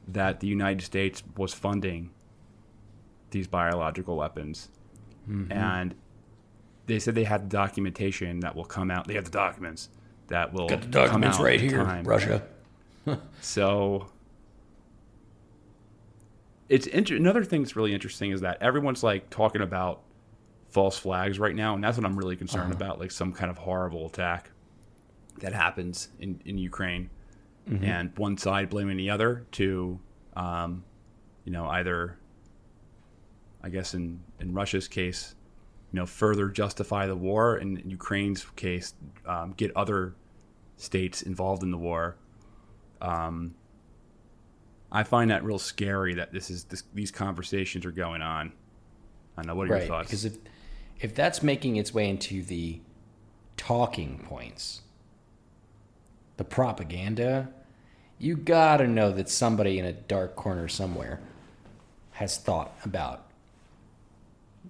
that the United States was funding these biological weapons. Mhm. And they said they had the documentation that will come out. They have the documents that will Got the come documents out right here, time. Russia. so it's inter- another thing that's really interesting is that everyone's like talking about false flags right now, and that's what I'm really concerned Uh-huh. about, like some kind of horrible attack. that happens in, in Ukraine, Mhm. and one side blaming the other to, um, you know, either, I guess in, in Russia's case, you know, further justify the war, and in Ukraine's case, um, get other states involved in the war. Um, I find that real scary that this is this, these conversations are going on. I don't know. What are your thoughts? because if if that's making its way into the talking points, the propaganda, you gotta know that somebody in a dark corner somewhere has thought about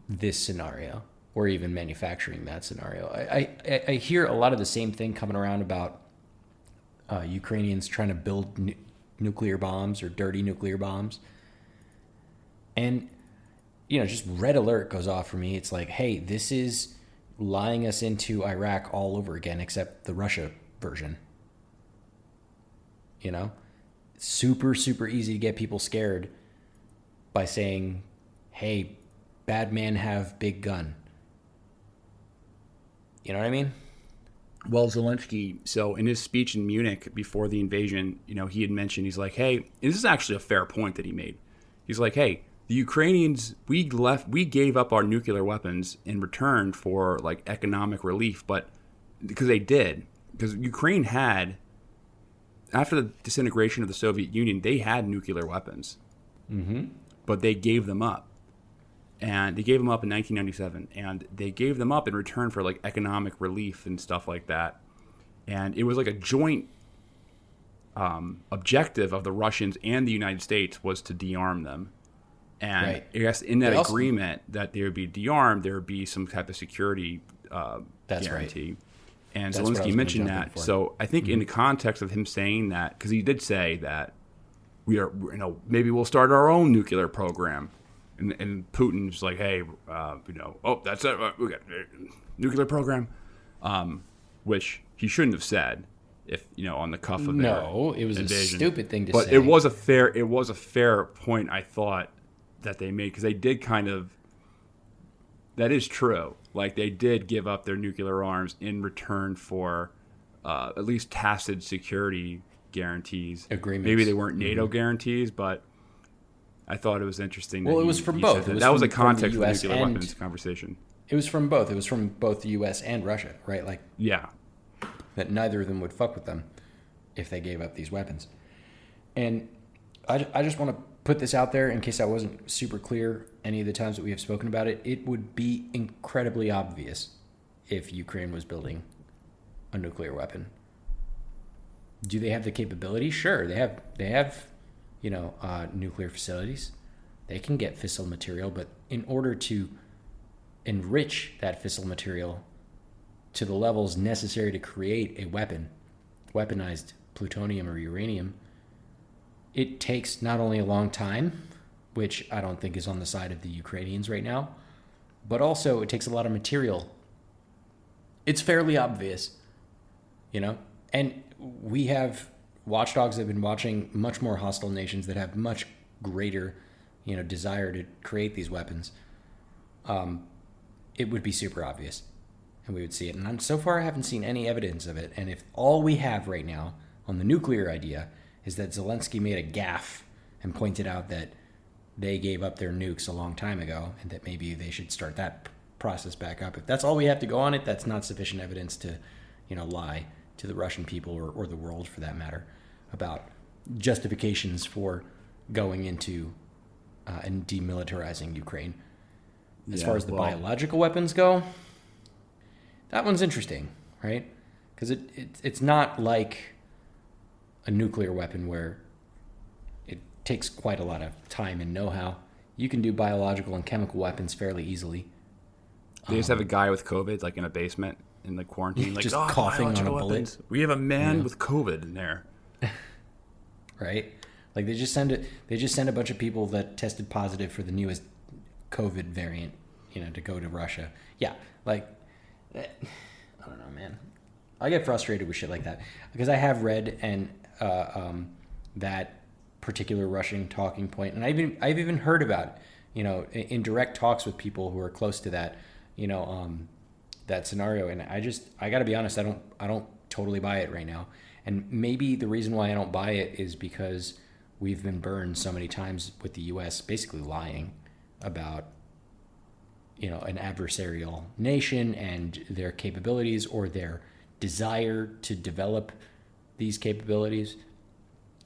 this scenario or even manufacturing that scenario. I, I, I hear a lot of the same thing coming around about uh, Ukrainians trying to build nu- nuclear bombs or dirty nuclear bombs. And, you know, just red alert goes off for me. It's like, hey, this is lying us into Iraq all over again, except the Russia version. You know? Super, super easy to get people scared by saying, hey, bad man have big gun. You know what I mean? Well, Zelensky, so in his speech in Munich before the invasion, you know, he had mentioned, he's like, hey, this is actually a fair point that he made. He's like, hey, the Ukrainians, we left, we gave up our nuclear weapons in return for like economic relief, but because they did, because Ukraine had, after the disintegration of the Soviet Union, they had nuclear weapons, Mm-hmm. but they gave them up. And they gave them up in 1997, and they gave them up in return for like economic relief and stuff like that. And it was like a joint um, objective of the Russians and the United States was to de-arm them. And Right. I guess in that also- agreement that they would be de-armed, there would be some type of security uh, That's right. And That's what I was Zelensky mentioned that. So I think in Mhm. the context of him saying that, because he did say that we are, you know, maybe we'll start our own nuclear program. And, and Putin's like, hey, uh, you know, oh, that's it. uh, We got a nuclear program, um, which he shouldn't have said. If you know, on the cuff of No, it was a invasion. stupid thing to but say. But it was a fair, it was a fair point. I thought that they made because they did kind of. That is true. Like they did give up their nuclear arms in return for uh, at least tacit security guarantees. Agreements. Maybe they weren't NATO Mhm. guarantees, but I thought it was interesting. Well, it was from both. That, was that was the context of the nuclear and- weapons conversation. It was from both. It was from both the U.S. and Russia, right? Like, Yeah. that neither of them would fuck with them if they gave up these weapons. And I, I just want to put this out there in case I wasn't super clear any of the times that we have spoken about it. It would be incredibly obvious if Ukraine was building a nuclear weapon. Do they have the capability? Sure, they have. They have, you know, uh, nuclear facilities. They can get fissile material, but in order to enrich that fissile material to the levels necessary to create a weapon, weaponized plutonium or uranium, it takes not only a long time, which I don't think is on the side of the Ukrainians right now, but also it takes a lot of material. It's fairly obvious, you know? And we have watchdogs that have been watching much more hostile nations that have much greater, you know, desire to create these weapons. Um, it would be super obvious and we would see it. And so far, I haven't seen any evidence of it. And if all we have right now on the nuclear idea is that Zelensky made a gaffe and pointed out that they gave up their nukes a long time ago and that maybe they should start that process back up. If that's all we have to go on it, that's not sufficient evidence to, you know, lie to the Russian people or, or the world for that matter about justifications for going into uh, and demilitarizing Ukraine. As Yeah, far as the well- biological weapons go, that one's interesting, right? Because it, it it's not like a nuclear weapon where it takes quite a lot of time and know-how. You can do biological and chemical weapons fairly easily. They just have a guy with COVID, like in a basement in the quarantine, like Just "Oh, coughing on a bullet." weapons." We have a man Yeah. with COVID in there. right? Like they just send it. They just send a bunch of people that tested positive for the newest COVID variant, you know, to go to Russia. Yeah, like eh, I don't know, man. I get frustrated with shit like that because I have read and uh, um, that particular Russian talking point, and I've even I've even heard about you know in, in direct talks with people who are close to that, you know, um, that scenario. And I just I got to be honest, I don't I don't totally buy it right now. And maybe the reason why I don't buy it is because we've been burned so many times with the U.S. basically lying about you know an adversarial nation and their capabilities or their desire to develop these capabilities.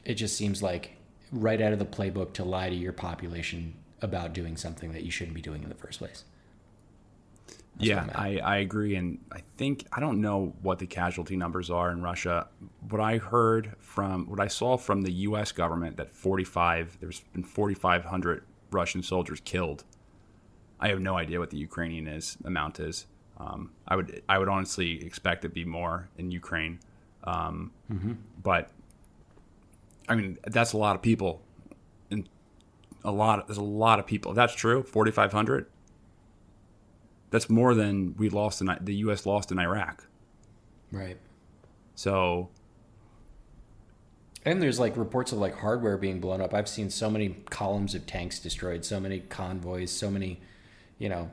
It just seems like right out of the playbook to lie to your population about doing something that you shouldn't be doing in the first place. That's yeah, I, I agree. And I think, I don't know what the casualty numbers are in Russia. What I heard from, what I saw from the U.S. government that 45, there's been 4,500 Russian soldiers killed. I have no idea what the Ukrainian is amount is. Um, I would I would honestly expect it to be more in Ukraine, um, mm-hmm. but I mean that's a lot of people, and a lot there's a lot of people. If that's true, 4,500. That's more than we lost in the U.S. lost in Iraq. Right. So. And there's like reports of like hardware being blown up. I've seen so many columns of tanks destroyed, so many convoys, so many, you know,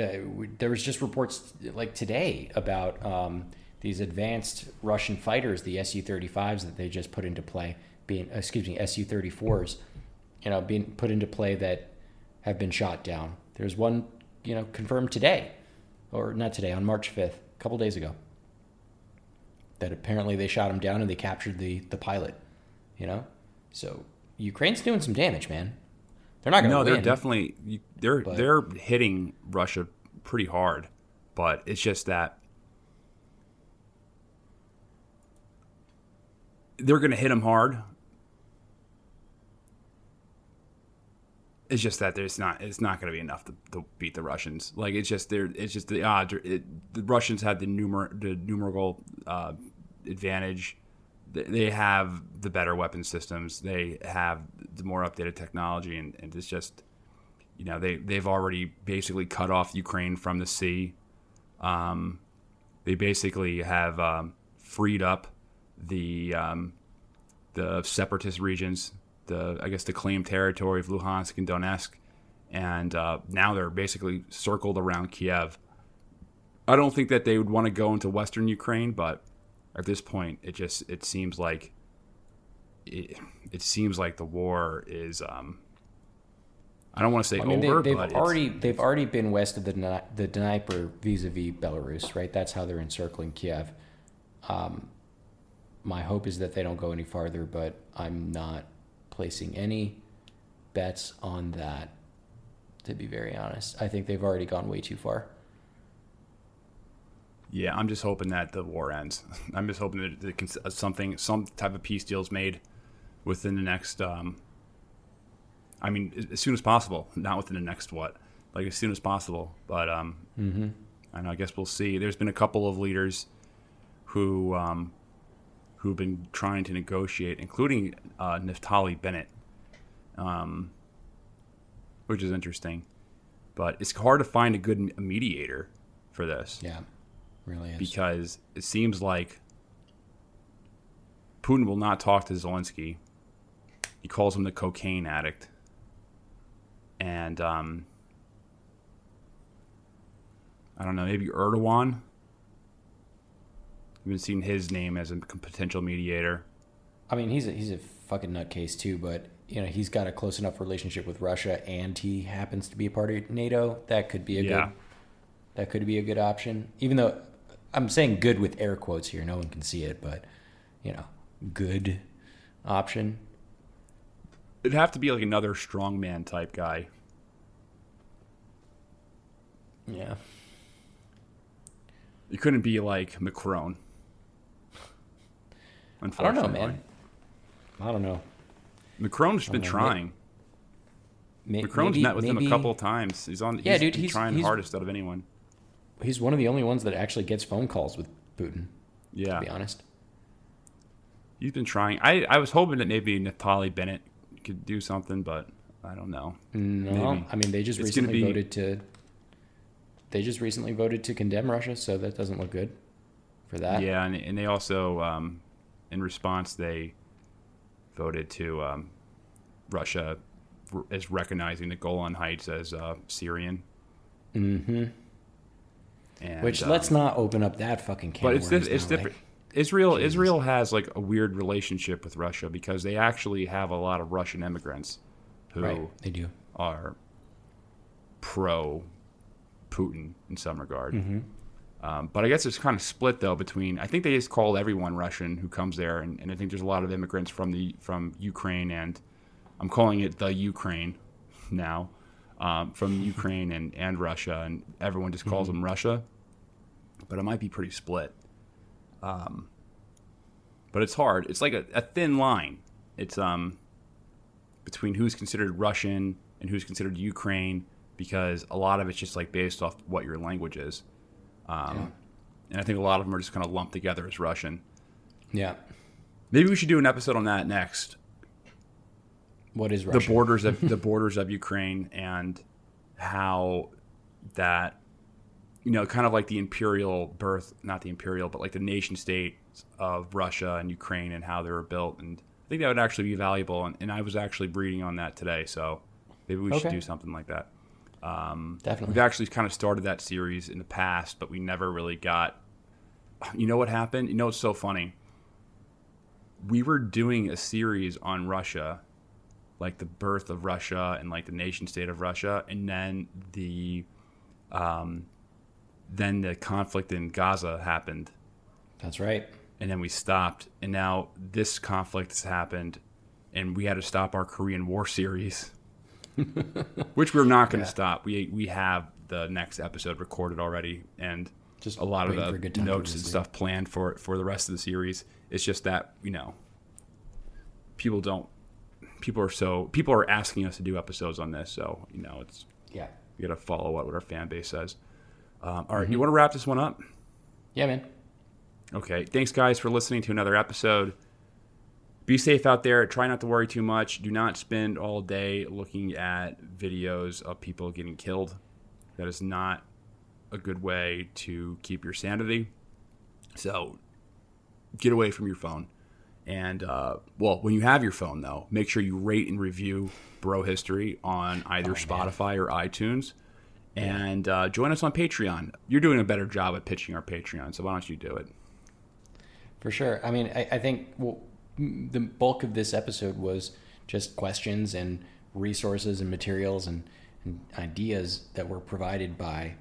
uh, there was just reports like today about um, these advanced Russian fighters, the Su-35s that they just put into play, being uh, excuse me Su-34s, you know, being put into play that have been shot down. There's one, you know, confirmed today, or not today, on March 5th, a couple days ago, that apparently they shot him down and they captured the the pilot. You know, so Ukraine's doing some damage, man. They're not going to. No, win, they're definitely they're but. they're hitting Russia pretty hard, but it's just that they're going to hit them hard. It's just that there's not it's not going to be enough to, to, beat the Russians. Like it's just there it's just the odds. It, the Russians had the numer the numerical uh, advantage they have the better weapon systems. They have the more updated technology, and, and it's just, you know, they they've already basically cut off Ukraine from the sea. Um, they basically have um, freed up the um, the separatist regions, the I guess the claimed territory of Luhansk and Donetsk, and uh, now they're basically circled around Kiev. I don't think that they would want to go into Western Ukraine, but at this point, it just it seems like it, it seems like the war is. Um, I don't want to say I mean, over, they, have already they've already been west of the the Dnieper vis-a-vis Belarus, right? That's how they're encircling Kiev. Um, my hope is that they don't go any farther, but I'm not placing any bets on that. To be very honest, I think they've already gone way too far. Yeah, I'm just hoping that the war ends. I'm just hoping that uh, something, some type of peace deal is made within the next. Um, I mean, as soon as possible, not within the next what, like as soon as possible. But um, mm-hmm. and I guess we'll see. There's been a couple of leaders who um, who've been trying to negotiate, including uh, Naftali Bennett, um, which is interesting. But it's hard to find a good mediator for this. Yeah. Really is. Because it seems like Putin will not talk to Zelensky. He calls him the cocaine addict. And um, I don't know, maybe Erdogan. I've been seeing his name as a potential mediator. I mean, he's a, he's a fucking nutcase too, but you know he's got a close enough relationship with Russia, and he happens to be a part of NATO. That could be a yeah. good. That could be a good option, even though I'm saying good with air quotes here. No one can see it, but you know, good option. It'd have to be like another strongman type guy. Yeah. It couldn't be like Macron. I don't know, man. I don't know. Macron's been know. trying. Maybe, Macron's met with maybe, him a couple of times. He's on. Yeah, he's, dude. He's, he's trying he's, hardest out of anyone he's one of the only ones that actually gets phone calls with Putin. Yeah, to be honest. He's been trying. I, I was hoping that maybe Naftali Bennett could do something, but I don't know. No, maybe. I mean they just it's recently be... voted to. They just recently voted to condemn Russia, so that doesn't look good for that. Yeah, and, and they also, um, in response, they voted to um, Russia as recognizing the Golan Heights as uh, Syrian. Mm-hmm. And, Which let's um, not open up that fucking can. But it's it's different. Like. Israel Israel has like a weird relationship with Russia because they actually have a lot of Russian immigrants who Right, they do. are pro Putin in some regard. Mhm. Um, but I guess it's kind of split though between. I think they just call everyone Russian who comes there, and, and I think there's a lot of immigrants from the from Ukraine, and I'm calling it the Ukraine now, um, from Ukraine and and Russia, and everyone just calls Mhm. them Russia. But it might be pretty split. Um, but it's hard. It's like a, a thin line. It's um between who's considered Russian and who's considered Ukraine because a lot of it's just like based off what your language is. Um, Yeah. And I think a lot of them are just kind of lumped together as Russian. Yeah. Maybe we should do an episode on that next. What is the borders of the borders of Ukraine and how that you know kind of like the imperial birth, not the imperial, but like the nation states of Russia and Ukraine and how they were built. And I think that would actually be valuable. And, and I was actually reading on that today, so maybe we should do something like that. Um, Definitely. We've actually kind of started that series in the past, but we never really got. You know what happened? You know what's so funny? We were doing a series on Russia, like the birth of Russia and like the nation state of Russia, and then the, um, then the conflict in Gaza happened. That's right. And then we stopped, and now this conflict has happened, and we had to stop our Korean War series which we're not going to Yeah. stop. We we have the next episode recorded already, and Just a lot of waiting for a the good notes and stuff planned for for the rest of the series. It's just that you know, people don't. People are so people are asking us to do episodes on this, so you know it's Yeah. we got to follow what what our fan base says. Um, all right, Mhm. you want to wrap this one up? Yeah, man. Okay. Thanks, guys, for listening to another episode. Be safe out there. Try not to worry too much. Do not spend all day looking at videos of people getting killed. That is not a good way to keep your sanity. So get away from your phone. And, uh, well, when you have your phone, though, make sure you rate and review Bro History on either Spotify or iTunes. And uh, join us on Patreon. You're doing a better job at pitching our Patreon, so why don't you do it? For sure. I mean, I, I think well, the bulk of this episode was just questions and resources and materials and, and ideas that were provided by,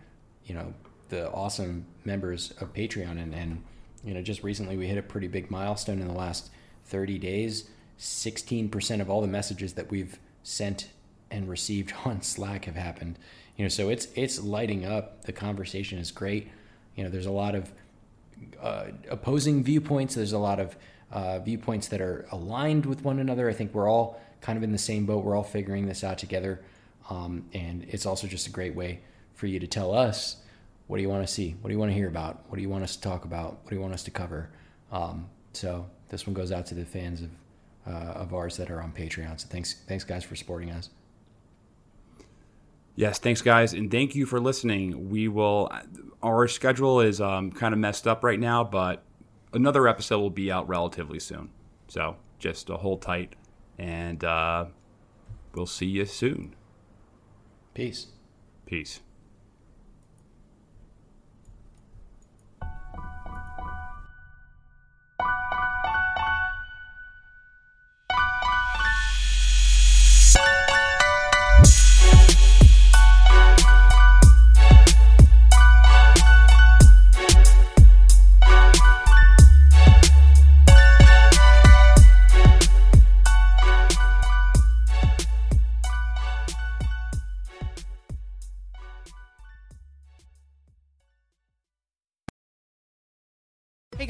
you know, the awesome members of Patreon. And, and, you know, just recently we hit a pretty big milestone in the last 30 days. 16% of all the messages that we've sent and received on Slack have happened. You know, so it's it's lighting up. The conversation is great. You know, there's a lot of uh, opposing viewpoints. There's a lot of uh, viewpoints that are aligned with one another. I think we're all kind of in the same boat. We're all figuring this out together. Um, and it's also just a great way for you to tell us what do you want to see? What do you want to hear about? What do you want us to talk about? What do you want us to cover? Um, so this one goes out to the fans of uh, of ours that are on Patreon. So thanks, thanks guys for supporting us. Yes, thanks, guys, and thank you for listening. We will. Our schedule is um, kind of messed up right now, but another episode will be out relatively soon. So just hold tight, and uh, we'll see you soon. Peace. Peace.